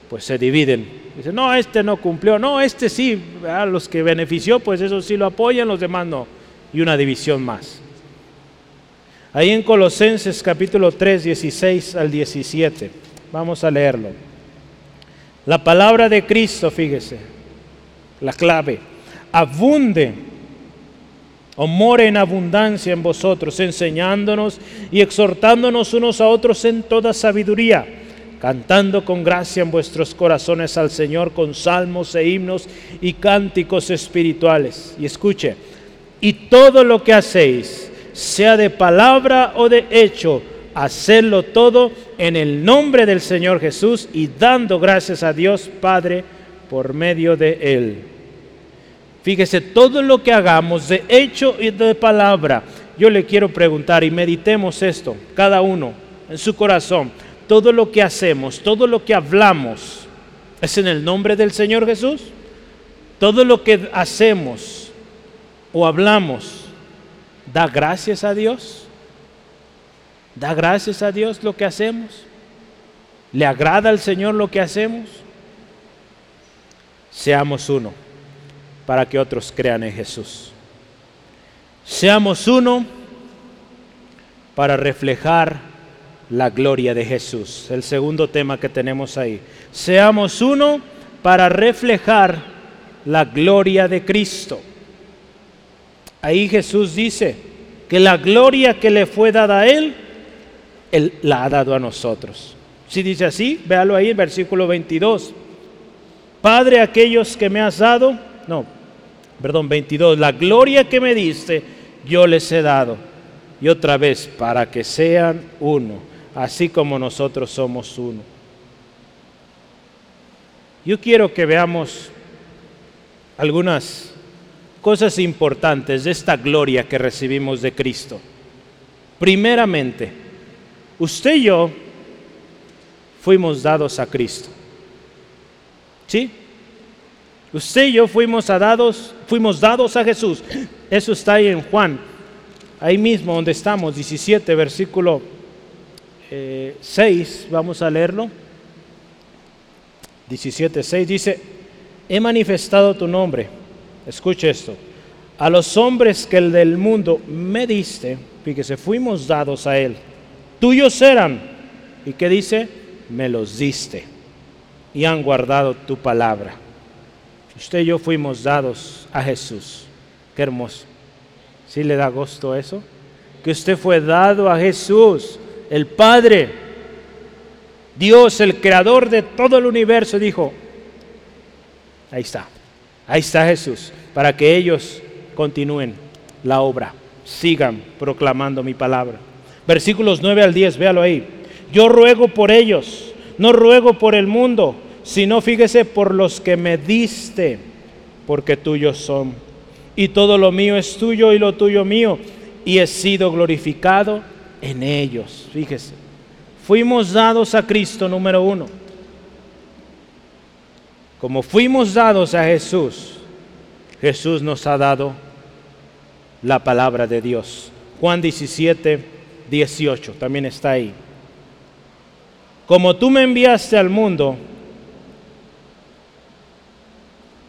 Pues se dividen. Dicen, no, este no cumplió, no, este sí, a los que benefició, pues eso sí lo apoyan, los demás no. Y una división más. Ahí en Colosenses capítulo 3, 16 al 17. Vamos a leerlo. La palabra de Cristo, fíjese, la clave, abunde o more en abundancia en vosotros, enseñándonos y exhortándonos unos a otros en toda sabiduría, cantando con gracia en vuestros corazones al Señor con salmos e himnos y cánticos espirituales. Y escuche, y todo lo que hacéis, sea de palabra o de hecho, hacerlo todo en el nombre del Señor Jesús y dando gracias a Dios Padre por medio de Él. Fíjese, todo lo que hagamos de hecho y de palabra, yo le quiero preguntar y meditemos esto, cada uno en su corazón, todo lo que hacemos, todo lo que hablamos, ¿es en el nombre del Señor Jesús? Todo lo que hacemos o hablamos, ¿da gracias a Dios? ¿Da gracias a Dios lo que hacemos? ¿Le agrada al Señor lo que hacemos? Seamos uno para que otros crean en Jesús. Seamos uno para reflejar la gloria de Jesús. El segundo tema que tenemos ahí. Seamos uno para reflejar la gloria de Cristo. Ahí Jesús dice que la gloria que le fue dada a Él, Él la ha dado a nosotros. Si dice así, véalo ahí en versículo 22. Padre, aquellos que me has dado, no, perdón, 22, la gloria que me diste, yo les he dado. Y otra vez, para que sean uno, así como nosotros somos uno. Yo quiero que veamos algunas cosas importantes de esta gloria que recibimos de Cristo. Primeramente, usted y yo fuimos dados a Cristo. ¿Sí? Usted y yo fuimos, dados, fuimos dados a Jesús. Eso está ahí en Juan, ahí mismo donde estamos, 17, versículo 6, eh, vamos a leerlo. 17, 6 dice, he manifestado tu nombre. Escuche esto. A los hombres que el del mundo me diste, fíjese, fuimos dados a él. Tuyos eran. ¿Y qué dice? Me los diste. Y han guardado tu palabra. Usted y yo fuimos dados a Jesús. Qué hermoso. ¿Sí le da gusto eso? Que usted fue dado a Jesús, el Padre. Dios, el creador de todo el universo, dijo, ahí está, ahí está Jesús, para que ellos continúen la obra, sigan proclamando mi palabra. Versículos 9 al 10, véalo ahí. Yo ruego por ellos, no ruego por el mundo, sino fíjese por los que me diste, porque tuyos son. Y todo lo mío es tuyo y lo tuyo mío, y he sido glorificado en ellos. Fíjese, fuimos dados a Cristo número uno. Como fuimos dados a Jesús, Jesús nos ha dado la palabra de Dios. Juan 17, 18, también está ahí. Como tú me enviaste al mundo,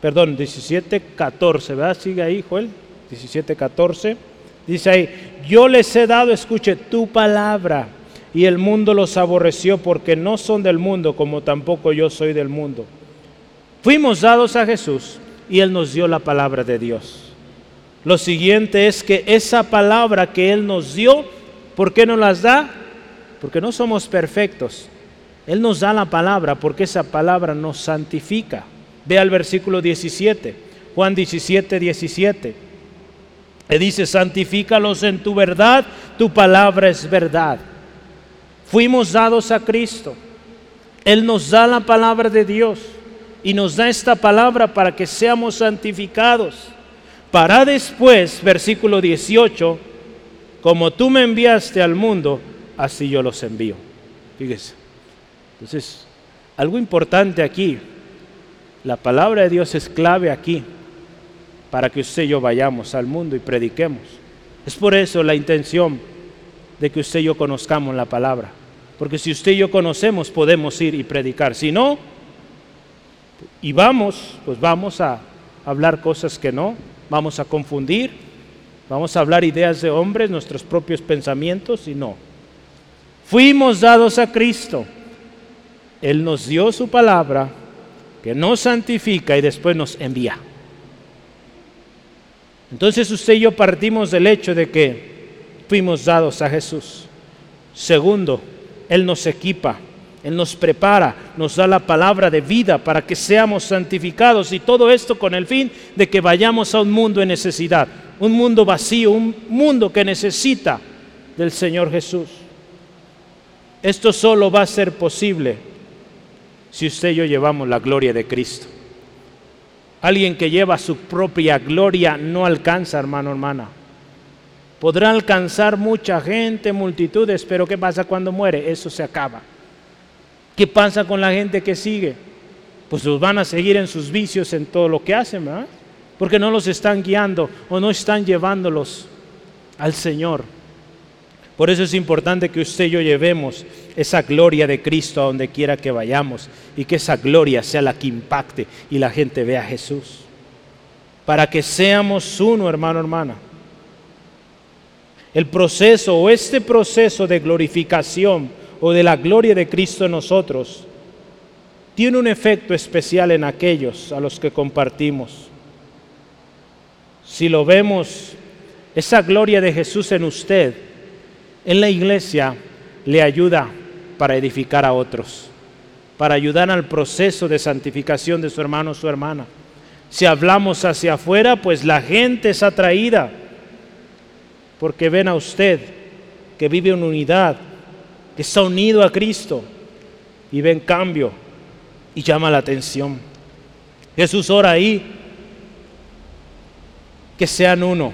perdón, 17, 14, ¿verdad? Sigue ahí, Joel, 17, 14. Dice ahí, yo les he dado, escuche, tu palabra, y el mundo los aborreció porque no son del mundo, como tampoco yo soy del mundo. Fuimos dados a Jesús y Él nos dio la palabra de Dios. Lo siguiente es que esa palabra que Él nos dio, ¿por qué nos las da? Porque no somos perfectos. Él nos da la palabra porque esa palabra nos santifica. Ve al versículo 17, Juan 17, 17. Le dice, santifícalos en tu verdad, tu palabra es verdad. Fuimos dados a Cristo. Él nos da la palabra de Dios y nos da esta palabra para que seamos santificados. Para después, versículo 18, como tú me enviaste al mundo, así yo los envío. Fíjese. Entonces, algo importante aquí, la palabra de Dios es clave aquí para que usted y yo vayamos al mundo y prediquemos. Es por eso la intención de que usted y yo conozcamos la palabra. Porque si usted y yo conocemos, podemos ir y predicar. Si no, y vamos, pues vamos a hablar cosas que no, vamos a confundir, vamos a hablar ideas de hombres, nuestros propios pensamientos y no. Fuimos dados a Cristo. Él nos dio su palabra que nos santifica y después nos envía. Entonces usted y yo partimos del hecho de que fuimos dados a Jesús. Segundo, Él nos equipa, Él nos prepara, nos da la palabra de vida para que seamos santificados y todo esto con el fin de que vayamos a un mundo en necesidad, un mundo vacío, un mundo que necesita del Señor Jesús. Esto solo va a ser posible si usted y yo llevamos la gloria de Cristo. Alguien que lleva su propia gloria no alcanza, hermano, hermana. Podrá alcanzar mucha gente, multitudes, pero ¿qué pasa cuando muere? Eso se acaba. ¿Qué pasa con la gente que sigue? Pues los van a seguir en sus vicios, en todo lo que hacen, ¿verdad? Porque no los están guiando o no están llevándolos al Señor. Por eso es importante que usted y yo llevemos esa gloria de Cristo a donde quiera que vayamos y que esa gloria sea la que impacte y la gente vea a Jesús. Para que seamos uno, hermano, hermana. El proceso o este proceso de glorificación o de la gloria de Cristo en nosotros, tiene un efecto especial en aquellos a los que compartimos. Si lo vemos, esa gloria de Jesús en usted, en la iglesia, le ayuda para edificar a otros, para ayudar al proceso de santificación de su hermano o su hermana. Si hablamos hacia afuera, pues la gente es atraída, porque ven a usted que vive en unidad, está unido a Cristo y ven cambio y llama la atención. Jesús ora ahí que sean uno,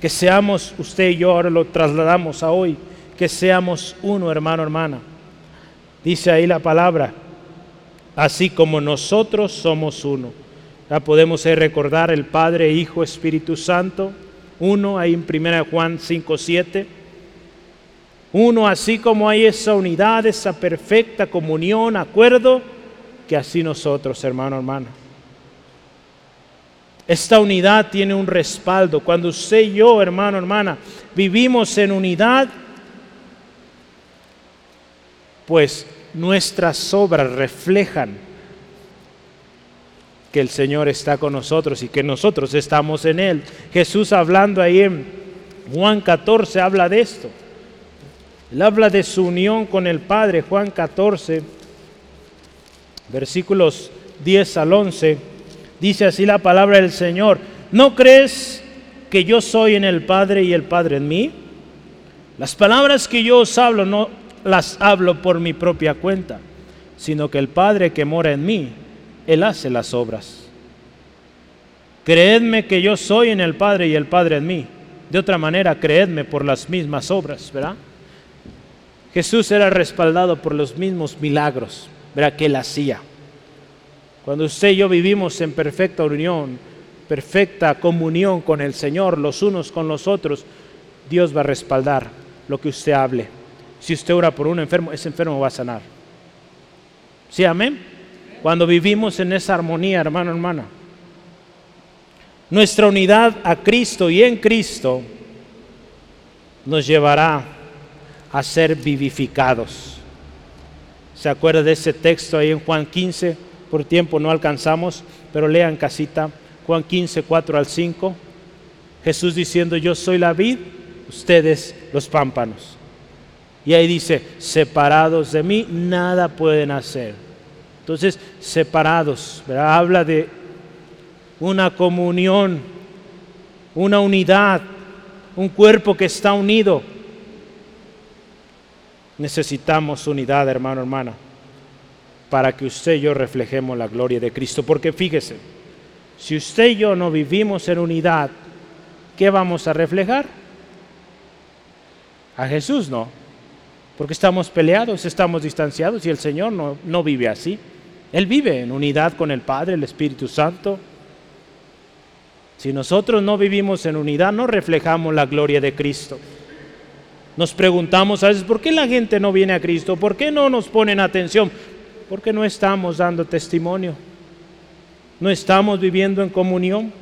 que seamos usted y yo, ahora lo trasladamos a hoy, que seamos uno, hermano, hermana. Dice ahí la palabra, así como nosotros somos uno. Ya podemos recordar el Padre, Hijo, Espíritu Santo, uno ahí en 1 Juan 5, 7. Uno, así como hay esa unidad, esa perfecta comunión, acuerdo, que así nosotros, hermano, hermana. Esta unidad tiene un respaldo. Cuando usted y yo, hermano, hermana, vivimos en unidad, pues nuestras obras reflejan que el Señor está con nosotros y que nosotros estamos en Él. Jesús hablando ahí en Juan 14 habla de esto. Él habla de su unión con el Padre, Juan 14, versículos 10 al 11. Dice así la palabra del Señor. ¿No crees que yo soy en el Padre y el Padre en mí? Las palabras que yo os hablo no las hablo por mi propia cuenta, sino que el Padre que mora en mí, Él hace las obras. Creedme que yo soy en el Padre y el Padre en mí. De otra manera, creedme por las mismas obras, ¿verdad? Jesús era respaldado por los mismos milagros, ¿verdad? Que Él hacía. Cuando usted y yo vivimos en perfecta unión, perfecta comunión con el Señor, los unos con los otros, Dios va a respaldar lo que usted hable. Si usted ora por un enfermo, ese enfermo va a sanar. ¿Sí, amén? Cuando vivimos en esa armonía, hermano, hermana. Nuestra unidad a Cristo y en Cristo nos llevará a ser vivificados. ¿Se acuerda de ese texto ahí en Juan 15? Por tiempo no alcanzamos, pero lean casita Juan 15, 4 al 5. Jesús diciendo, yo soy la vid, ustedes los pámpanos. Y ahí dice, separados de mí, nada pueden hacer. Entonces, separados, habla de una comunión, una unidad, un cuerpo que está unido. Necesitamos unidad, hermano, hermana, para que usted y yo reflejemos la gloria de Cristo. Porque fíjese, si usted y yo no vivimos en unidad, ¿qué vamos a reflejar? A Jesús no porque estamos peleados, estamos distanciados y el Señor no, no vive así. Él vive en unidad con el Padre, el Espíritu Santo. Si nosotros no vivimos en unidad, no reflejamos la gloria de Cristo. Nos preguntamos a veces, ¿por qué la gente no viene a Cristo? ¿Por qué no nos ponen atención? Porque no estamos dando testimonio. No estamos viviendo en comunión.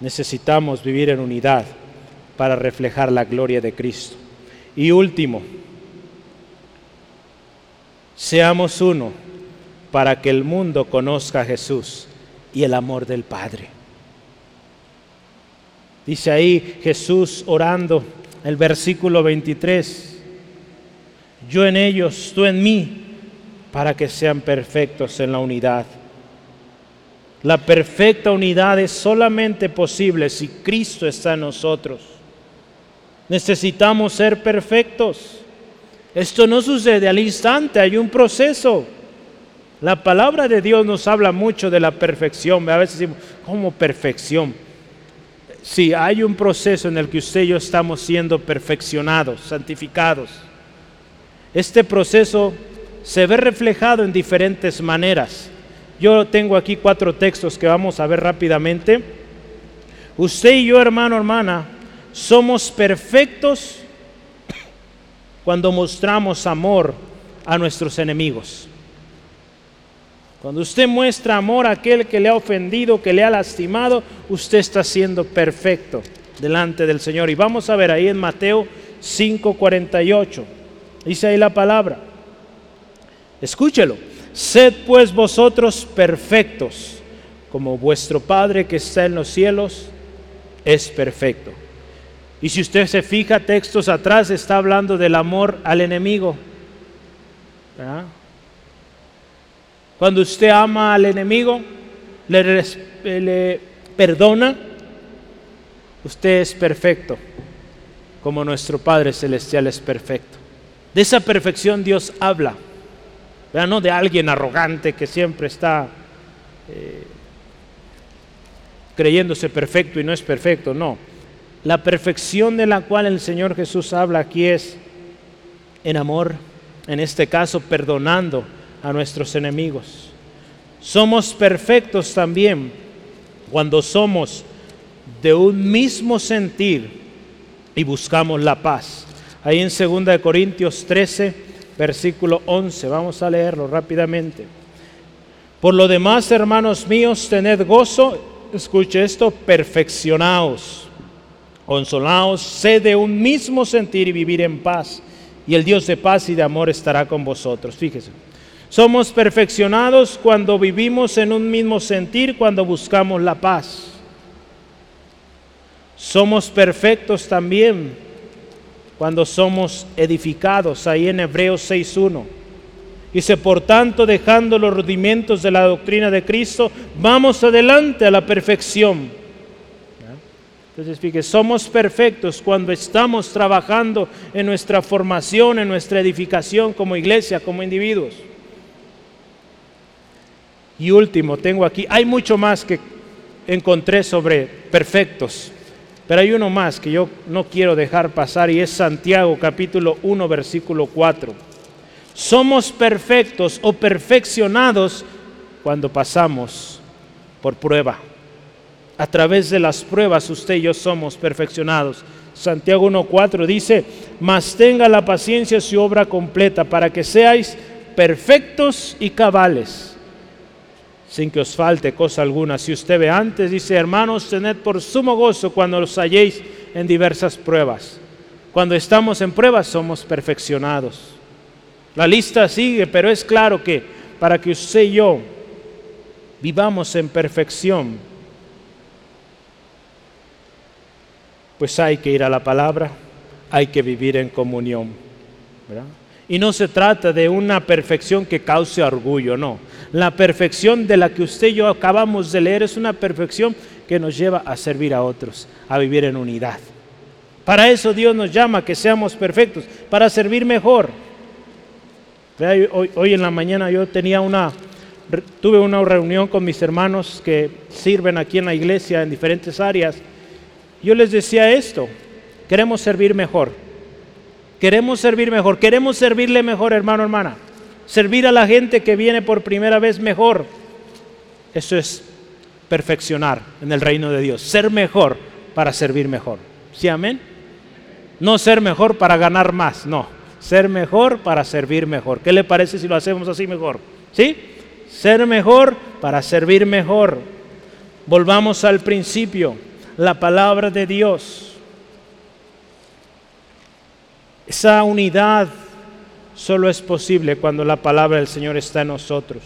Necesitamos vivir en unidad para reflejar la gloria de Cristo. Y último, seamos uno para que el mundo conozca a Jesús y el amor del Padre. Dice ahí Jesús orando, el versículo 23, yo en ellos, tú en mí, para que sean perfectos en la unidad. La perfecta unidad es solamente posible si Cristo está en nosotros. Necesitamos ser perfectos. Esto no sucede al instante, hay un proceso. La palabra de Dios nos habla mucho de la perfección. A veces decimos, ¿cómo perfección? Sí, hay un proceso en el que usted y yo estamos siendo perfeccionados, santificados. Este proceso se ve reflejado en diferentes maneras. Yo tengo aquí cuatro textos que vamos a ver rápidamente. Usted y yo, hermano, hermana, somos perfectos cuando mostramos amor a nuestros enemigos. Cuando usted muestra amor a aquel que le ha ofendido, que le ha lastimado, usted está siendo perfecto delante del Señor. Y vamos a ver ahí en Mateo 5:48. Dice ahí la palabra. Escúchelo. Sed pues vosotros perfectos, como vuestro Padre que está en los cielos es perfecto. Y si usted se fija textos atrás, está hablando del amor al enemigo. Cuando usted ama al enemigo, le, perdona, usted es perfecto, como nuestro Padre Celestial es perfecto. De esa perfección Dios habla, no de alguien arrogante que siempre está eh, creyéndose perfecto y no es perfecto, no. La perfección de la cual el Señor Jesús habla aquí es en amor, en este caso perdonando a nuestros enemigos. Somos perfectos también cuando somos de un mismo sentir y buscamos la paz. Ahí en 2 Corintios 13, versículo 11, vamos a leerlo rápidamente. Por lo demás, hermanos míos, tened gozo, escuche esto, perfeccionaos, consolaos, sed de un mismo sentir y vivir en paz, y el Dios de paz y de amor estará con vosotros. Fíjese. Somos perfeccionados cuando vivimos en un mismo sentir, cuando buscamos la paz. Somos perfectos también cuando somos edificados, ahí en Hebreos 6.1. Dice, por tanto, dejando los rudimentos de la doctrina de Cristo, vamos adelante a la perfección. Entonces, fíjese, somos perfectos cuando estamos trabajando en nuestra formación, en nuestra edificación como iglesia, como individuos. Y último, tengo aquí, hay mucho más que encontré sobre perfectos, pero hay uno más que yo no quiero dejar pasar y es Santiago capítulo 1 versículo 4. Somos perfectos o perfeccionados cuando pasamos por prueba. A través de las pruebas usted y yo somos perfeccionados. Santiago 1.4 dice, mas tenga la paciencia su obra completa para que seáis perfectos y cabales sin que os falte cosa alguna. Si usted ve antes, dice, hermanos, tened por sumo gozo cuando los halléis en diversas pruebas. Cuando estamos en pruebas somos perfeccionados. La lista sigue, pero es claro que para que usted y yo vivamos en perfección, pues hay que ir a la palabra, hay que vivir en comunión. Y no se trata de una perfección que cause orgullo, no. La perfección de la que usted y yo acabamos de leer es una perfección que nos lleva a servir a otros, a vivir en unidad. Para eso Dios nos llama que seamos perfectos, para servir mejor. Hoy, en la mañana yo tenía una, tuve una reunión con mis hermanos que sirven aquí en la iglesia en diferentes áreas. Yo les decía esto, queremos servir mejor. Queremos servir mejor, queremos servirle mejor, hermano, hermana servir a la gente que viene por primera vez mejor. Eso es perfeccionar en el reino de Dios, ser mejor para servir mejor. ¿Sí, amén? No ser mejor para ganar más, no, ser mejor para servir mejor. ¿Qué le parece si lo hacemos así mejor? ¿Sí? Ser mejor para servir mejor. Volvamos al principio, la palabra de Dios. Esa unidad solo es posible cuando la palabra del Señor está en nosotros.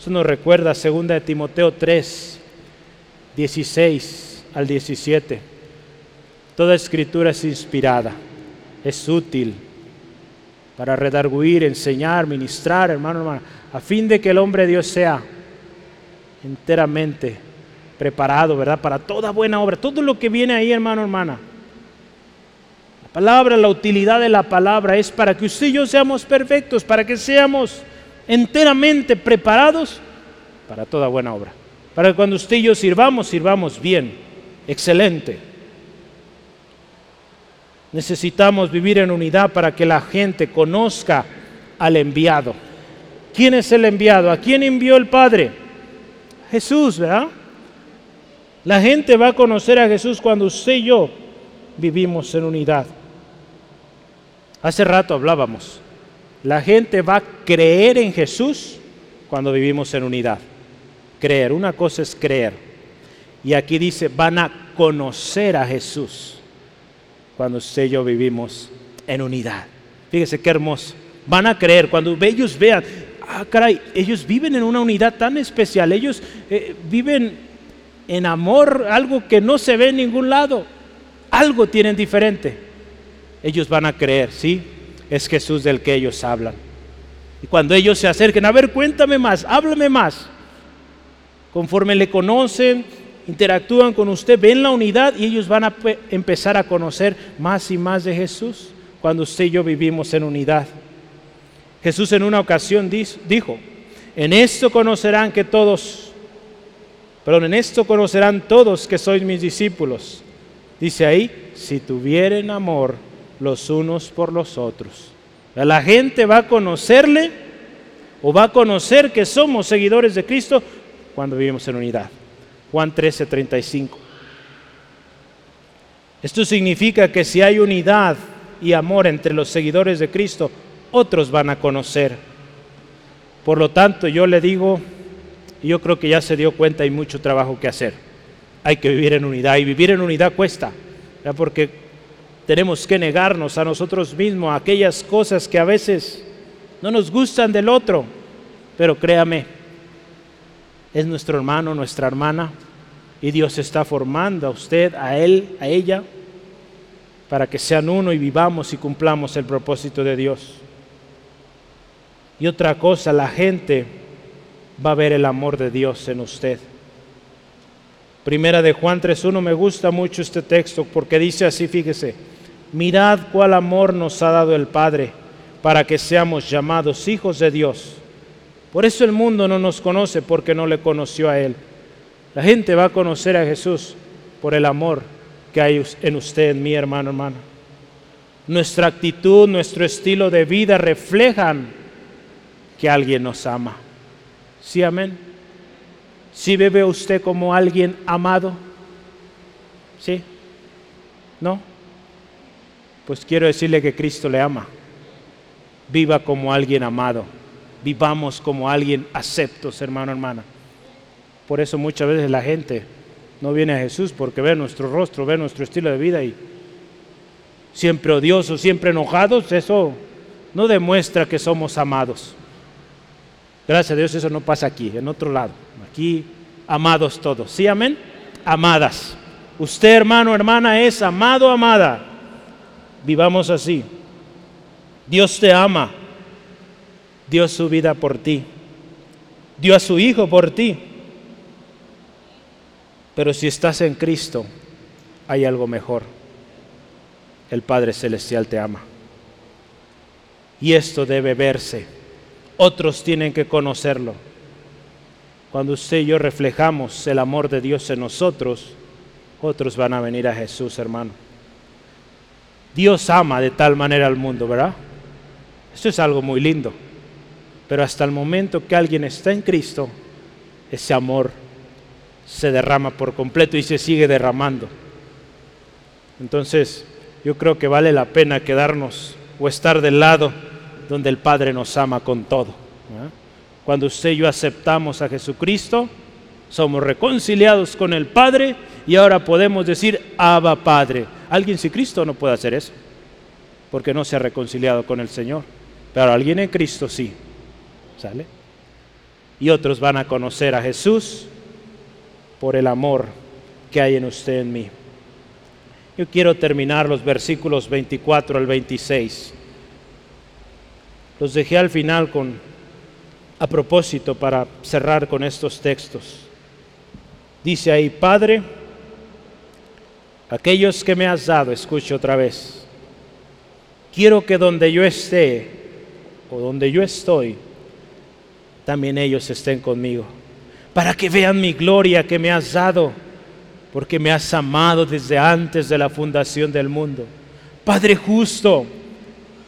Eso nos recuerda 2 de Timoteo 3, 16 al 17. Toda escritura es inspirada, es útil para redarguir, enseñar, ministrar, hermano, hermano, a fin de que el hombre de Dios sea enteramente preparado, ¿verdad? Para toda buena obra. Todo lo que viene ahí, hermano, hermana palabra, la utilidad de la palabra es para que usted y yo seamos perfectos, para que seamos enteramente preparados para toda buena obra. Para que cuando usted y yo sirvamos, sirvamos bien, excelente. Necesitamos vivir en unidad para que la gente conozca al enviado. ¿Quién es el enviado? ¿A quién envió el Padre? Jesús, ¿verdad? La gente va a conocer a Jesús cuando usted y yo vivimos en unidad. Hace rato hablábamos, la gente va a creer en Jesús cuando vivimos en unidad. Creer, una cosa es creer. Y aquí dice, van a conocer a Jesús cuando usted y yo vivimos en unidad. Fíjese qué hermoso. Van a creer cuando ellos vean, ah, caray, ellos viven en una unidad tan especial, ellos eh, viven en amor, algo que no se ve en ningún lado, algo tienen diferente. Ellos van a creer, ¿sí? Es Jesús del que ellos hablan. Y cuando ellos se acerquen, a ver, cuéntame más, háblame más. Conforme le conocen, interactúan con usted, ven la unidad y ellos van a empezar a conocer más y más de Jesús cuando usted y yo vivimos en unidad. Jesús en una ocasión dijo, en esto conocerán que todos, perdón, en esto conocerán todos que sois mis discípulos. Dice ahí, si tuvieren amor los unos por los otros. La gente va a conocerle o va a conocer que somos seguidores de Cristo cuando vivimos en unidad. Juan 13, 35. Esto significa que si hay unidad y amor entre los seguidores de Cristo, otros van a conocer. Por lo tanto, yo le digo, yo creo que ya se dio cuenta, hay mucho trabajo que hacer. Hay que vivir en unidad y vivir en unidad cuesta, porque tenemos que negarnos a nosotros mismos aquellas cosas que a veces no nos gustan del otro, pero créame, es nuestro hermano, nuestra hermana, y Dios está formando a usted, a él, a ella, para que sean uno y vivamos y cumplamos el propósito de Dios. Y otra cosa, la gente va a ver el amor de Dios en usted. Primera de Juan 3.1, me gusta mucho este texto porque dice así, fíjese, mirad cuál amor nos ha dado el Padre para que seamos llamados hijos de Dios. Por eso el mundo no nos conoce porque no le conoció a Él. La gente va a conocer a Jesús por el amor que hay en usted, mi hermano, hermana. Nuestra actitud, nuestro estilo de vida reflejan que alguien nos ama. ¿Sí, amén? ¿Sí bebe usted como alguien amado? ¿Sí? ¿No? Pues quiero decirle que Cristo le ama. Viva como alguien amado vivamos como alguien aceptos, hermano, hermana. Por eso muchas veces la gente no viene a Jesús porque ve nuestro rostro, ve nuestro estilo de vida y siempre odiosos, siempre enojados, eso no demuestra que somos amados. Gracias a Dios eso no pasa aquí, en otro lado. Aquí amados todos. ¿Sí, amén? Amadas. Usted, hermano, hermana, es amado, amada. Vivamos así. Dios te ama dio su vida por ti, dio a su Hijo por ti. Pero si estás en Cristo, hay algo mejor. El Padre Celestial te ama. Y esto debe verse. Otros tienen que conocerlo. Cuando usted y yo reflejamos el amor de Dios en nosotros, otros van a venir a Jesús, hermano. Dios ama de tal manera al mundo, ¿verdad? Esto es algo muy lindo. Pero hasta el momento que alguien está en Cristo, ese amor se derrama por completo y se sigue derramando. Entonces, yo creo que vale la pena quedarnos o estar del lado donde el Padre nos ama con todo. Cuando usted y yo aceptamos a Jesucristo, somos reconciliados con el Padre y ahora podemos decir, Abba Padre. Alguien sin Cristo no puede hacer eso, porque no se ha reconciliado con el Señor. Pero alguien en Cristo sí. Y otros van a conocer a Jesús por el amor que hay en usted en mí. Yo quiero terminar los versículos 24 al 26. Los dejé al final con a propósito para cerrar con estos textos. Dice ahí, Padre, aquellos que me has dado, escucho otra vez, quiero que donde yo esté o donde yo estoy, también ellos estén conmigo, para que vean mi gloria que me has dado, porque me has amado desde antes de la fundación del mundo. Padre justo,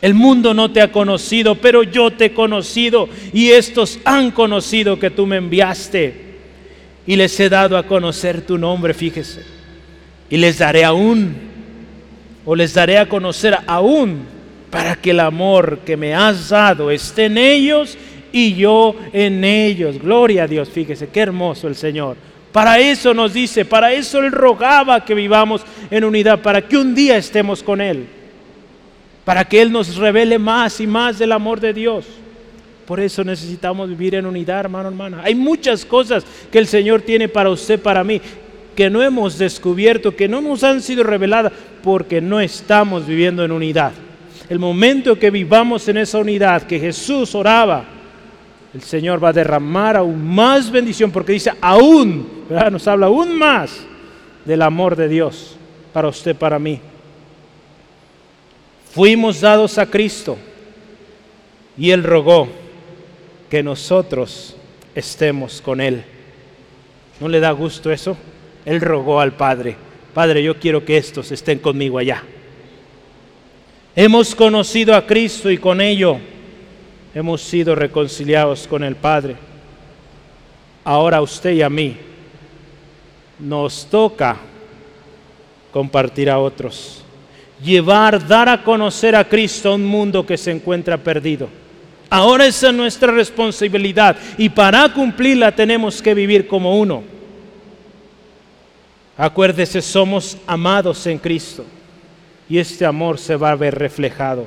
el mundo no te ha conocido, pero yo te he conocido y estos han conocido que tú me enviaste y les he dado a conocer tu nombre, fíjese. Y les daré aún, o les daré a conocer aún, para que el amor que me has dado esté en ellos y yo en ellos. Gloria a Dios, fíjese, qué hermoso el Señor. Para eso nos dice, para eso Él rogaba que vivamos en unidad, para que un día estemos con Él. para que Él nos revele más y más del amor de Dios. Por eso necesitamos vivir en unidad, hermano, hermana. Hay muchas cosas que el Señor tiene para usted, para mí, que no hemos descubierto, que no nos han sido reveladas, porque no estamos viviendo en unidad. El momento que vivamos en esa unidad, que Jesús oraba, el Señor va a derramar aún más bendición, porque dice aún, nos habla aún más del amor de Dios para usted, para mí. Fuimos dados a Cristo y Él rogó que nosotros estemos con Él. ¿No le da gusto eso? Él rogó al Padre, Padre, yo quiero que estos estén conmigo allá. Hemos conocido a Cristo y con ello hemos sido reconciliados con el Padre. Ahora a usted y a mí nos toca compartir a otros llevar, dar a conocer a Cristo a un mundo que se encuentra perdido. Ahora esa es nuestra responsabilidad y para cumplirla tenemos que vivir como uno. Acuérdese, somos amados en Cristo y este amor se va a ver reflejado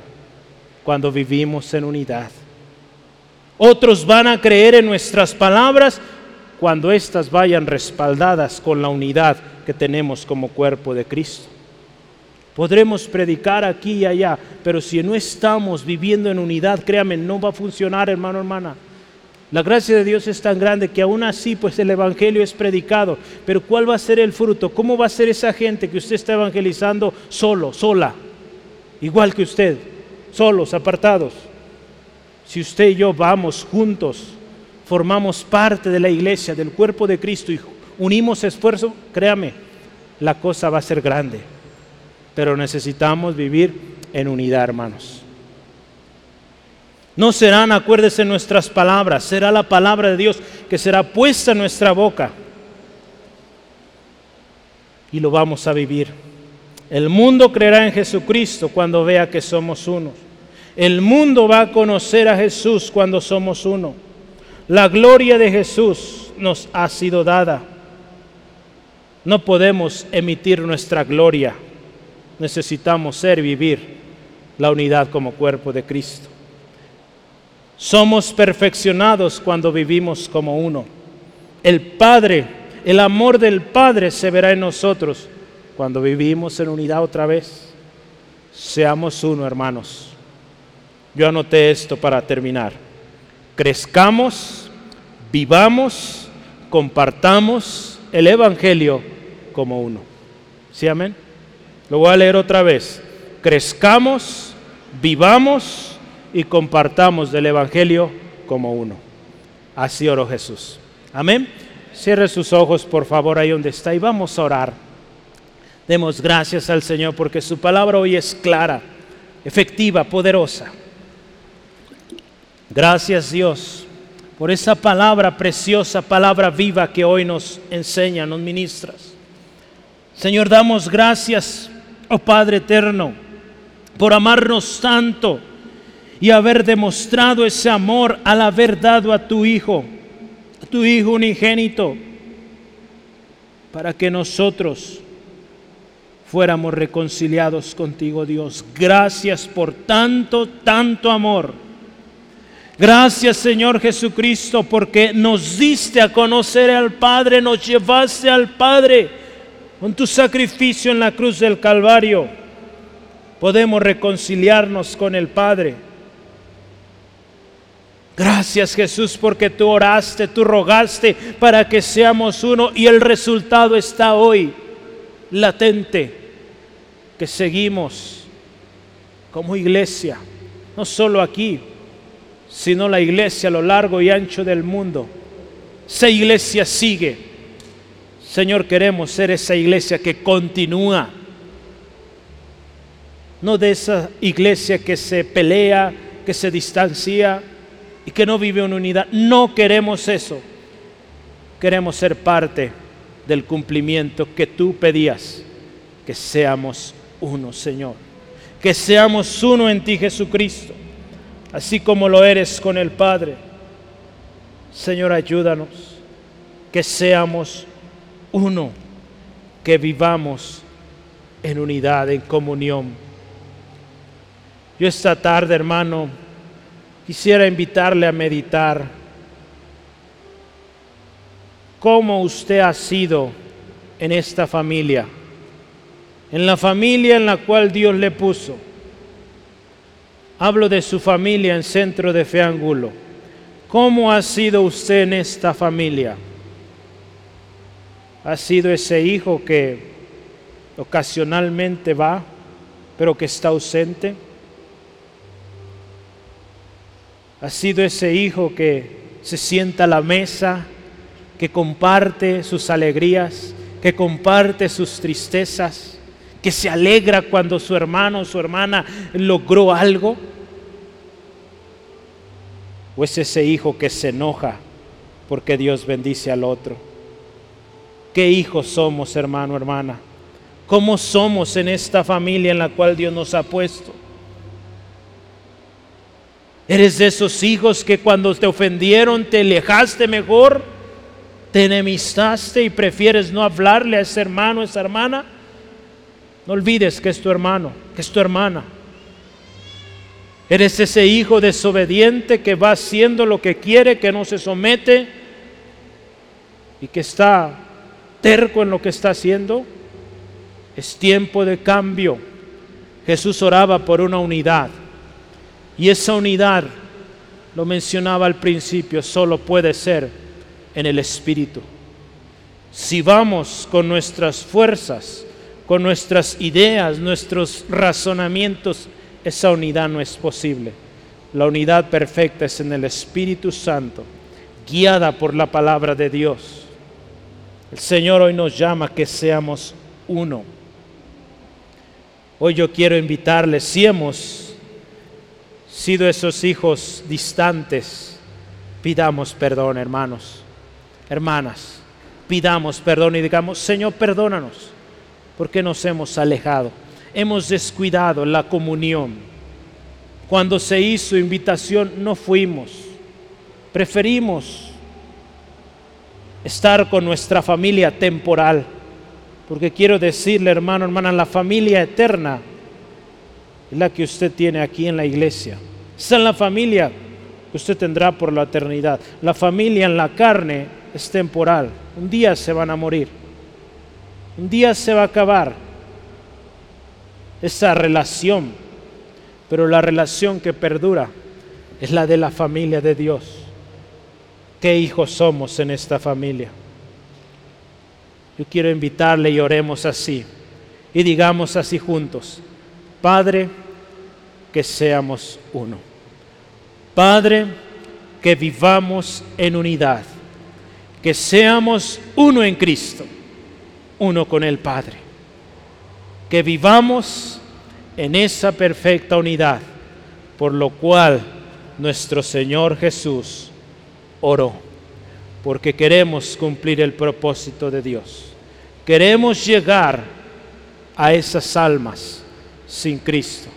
cuando vivimos en unidad. Otros van a creer en nuestras palabras cuando éstas vayan respaldadas con la unidad que tenemos como cuerpo de Cristo. Podremos predicar aquí y allá, pero si no estamos viviendo en unidad, créame, no va a funcionar, hermano, hermana. La gracia de Dios es tan grande que aún así, pues el Evangelio es predicado. Pero ¿cuál va a ser el fruto? ¿Cómo va a ser esa gente que usted está evangelizando solo, sola? Igual que usted, solos, apartados. Si usted y yo vamos juntos, formamos parte de la iglesia, del cuerpo de Cristo y unimos esfuerzo, créame, la cosa va a ser grande pero necesitamos vivir en unidad, hermanos. No serán, acuérdese, nuestras palabras, será la palabra de Dios que será puesta en nuestra boca. Y lo vamos a vivir. El mundo creerá en Jesucristo cuando vea que somos uno. El mundo va a conocer a Jesús cuando somos uno. La gloria de Jesús nos ha sido dada. No podemos emitir nuestra gloria necesitamos ser y vivir la unidad como cuerpo de Cristo. Somos perfeccionados cuando vivimos como uno. El Padre, el amor del Padre se verá en nosotros cuando vivimos en unidad otra vez. Seamos uno, hermanos. Yo anoté esto para terminar. Crezcamos, vivamos, compartamos el Evangelio como uno. ¿Sí, amén? Lo voy a leer otra vez. Crezcamos, vivamos y compartamos del Evangelio como uno. Así oró Jesús. Amén. Cierre sus ojos, por favor, ahí donde está y vamos a orar. Demos gracias al Señor porque su palabra hoy es clara, efectiva, poderosa. Gracias Dios por esa palabra preciosa, palabra viva que hoy nos enseña, nos ministras. Señor, damos gracias oh Padre eterno, por amarnos tanto y haber demostrado ese amor al haber dado a tu Hijo, a tu Hijo unigénito, para que nosotros fuéramos reconciliados contigo, Dios. Gracias por tanto, tanto amor. Gracias Señor Jesucristo porque nos diste a conocer al Padre, nos llevaste al Padre con tu sacrificio en la cruz del Calvario, podemos reconciliarnos con el Padre. Gracias Jesús porque tú oraste, tú rogaste para que seamos uno y el resultado está hoy latente, que seguimos como iglesia, no solo aquí, sino la iglesia a lo largo y ancho del mundo. Esa iglesia sigue Señor, queremos ser esa iglesia que continúa. No de esa iglesia que se pelea, que se distancia y que no vive en unidad. No queremos eso. Queremos ser parte del cumplimiento que tú pedías. Que seamos uno, Señor. Que seamos uno en ti, Jesucristo. Así como lo eres con el Padre. Señor, ayúdanos. Que seamos uno, que vivamos en unidad, en comunión. Yo esta tarde, hermano, quisiera invitarle a meditar cómo usted ha sido en esta familia, en la familia en la cual Dios le puso. Hablo de su familia en Centro de Fe Angulo. ¿Cómo ha sido usted en esta familia? ¿Ha sido ese hijo que ocasionalmente va, pero que está ausente? Ha sido ese hijo que se sienta a la mesa, que comparte sus alegrías, que comparte sus tristezas, que se alegra cuando su hermano o su hermana logró algo. O es ese hijo que se enoja porque Dios bendice al otro. ¿Qué hijos somos, hermano, hermana? ¿Cómo somos en esta familia en la cual Dios nos ha puesto? Eres de esos hijos que cuando te ofendieron te alejaste mejor, te enemistaste y prefieres no hablarle a ese hermano, a esa hermana. No olvides que es tu hermano, que es tu hermana. Eres ese hijo desobediente que va haciendo lo que quiere, que no se somete y que está terco en lo que está haciendo. Es tiempo de cambio. Jesús oraba por una unidad. Y esa unidad, lo mencionaba al principio, solo puede ser en el Espíritu. Si vamos con nuestras fuerzas, con nuestras ideas, nuestros razonamientos, esa unidad no es posible. La unidad perfecta es en el Espíritu Santo, guiada por la palabra de Dios. El Señor hoy nos llama que seamos uno. Hoy yo quiero invitarles, si hemos sido esos hijos distantes, pidamos perdón, hermanos, hermanas, pidamos perdón y digamos, Señor, perdónanos, porque nos hemos alejado, hemos descuidado la comunión. Cuando se hizo invitación no fuimos, preferimos estar con nuestra familia temporal, porque quiero decirle, hermano, hermana, la familia eterna es la que usted tiene aquí en la iglesia. Esa es la familia que usted tendrá por la eternidad. La familia en la carne es temporal. Un día se van a morir. Un día se va a acabar esa relación. Pero la relación que perdura es la de la familia de Dios. ¿Qué hijos somos en esta familia? Yo quiero invitarle y oremos así. Y digamos así juntos. Padre, que seamos uno. Padre, que vivamos en unidad, que seamos uno en Cristo, uno con el Padre, que vivamos en esa perfecta unidad, por lo cual nuestro Señor Jesús oró, porque queremos cumplir el propósito de Dios. Queremos llegar a esas almas sin Cristo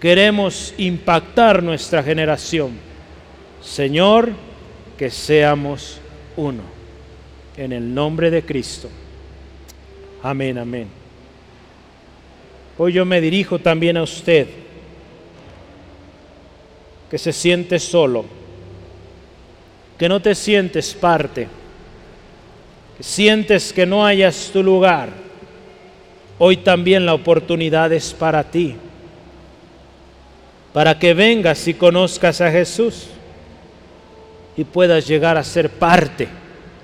queremos impactar nuestra generación. Señor, que seamos uno. En el nombre de Cristo. Amén, amén. Hoy yo me dirijo también a usted, que se siente solo, que no te sientes parte, que sientes que no hayas tu lugar. Hoy también la oportunidad es para ti para que vengas y conozcas a Jesús y puedas llegar a ser parte.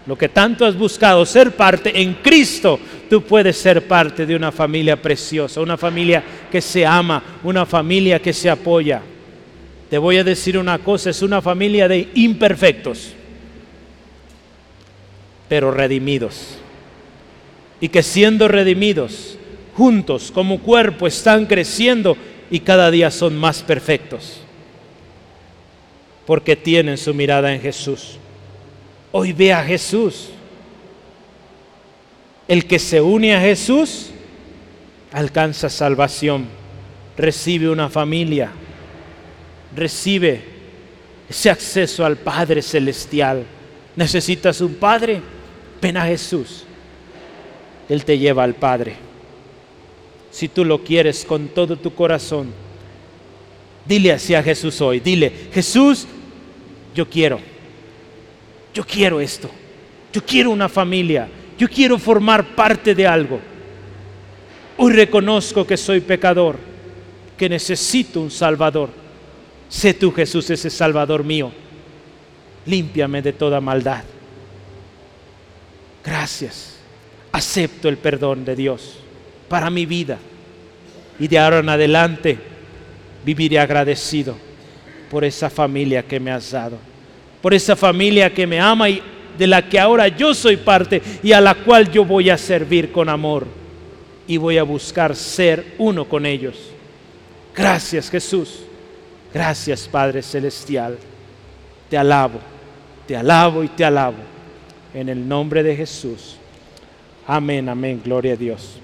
Lo que tanto has buscado, ser parte en Cristo, tú puedes ser parte de una familia preciosa, una familia que se ama, una familia que se apoya. Te voy a decir una cosa, es una familia de imperfectos, pero redimidos. Y que siendo redimidos, juntos como cuerpo, están creciendo y cada día son más perfectos porque tienen su mirada en Jesús. Hoy ve a Jesús. El que se une a Jesús alcanza salvación, recibe una familia, recibe ese acceso al Padre Celestial. ¿Necesitas un Padre? Ven a Jesús. Él te lleva al Padre si tú lo quieres con todo tu corazón. Dile así a Jesús hoy. Dile, Jesús, yo quiero. Yo quiero esto. Yo quiero una familia. Yo quiero formar parte de algo. Hoy reconozco que soy pecador, que necesito un Salvador. Sé tú, Jesús, ese Salvador mío. Límpiame de toda maldad. Gracias. Acepto el perdón de Dios para mi vida. Y de ahora en adelante viviré agradecido por esa familia que me has dado. Por esa familia que me ama y de la que ahora yo soy parte y a la cual yo voy a servir con amor y voy a buscar ser uno con ellos. Gracias Jesús. Gracias Padre Celestial. Te alabo, te alabo y te alabo. En el nombre de Jesús. Amén, amén. Gloria a Dios.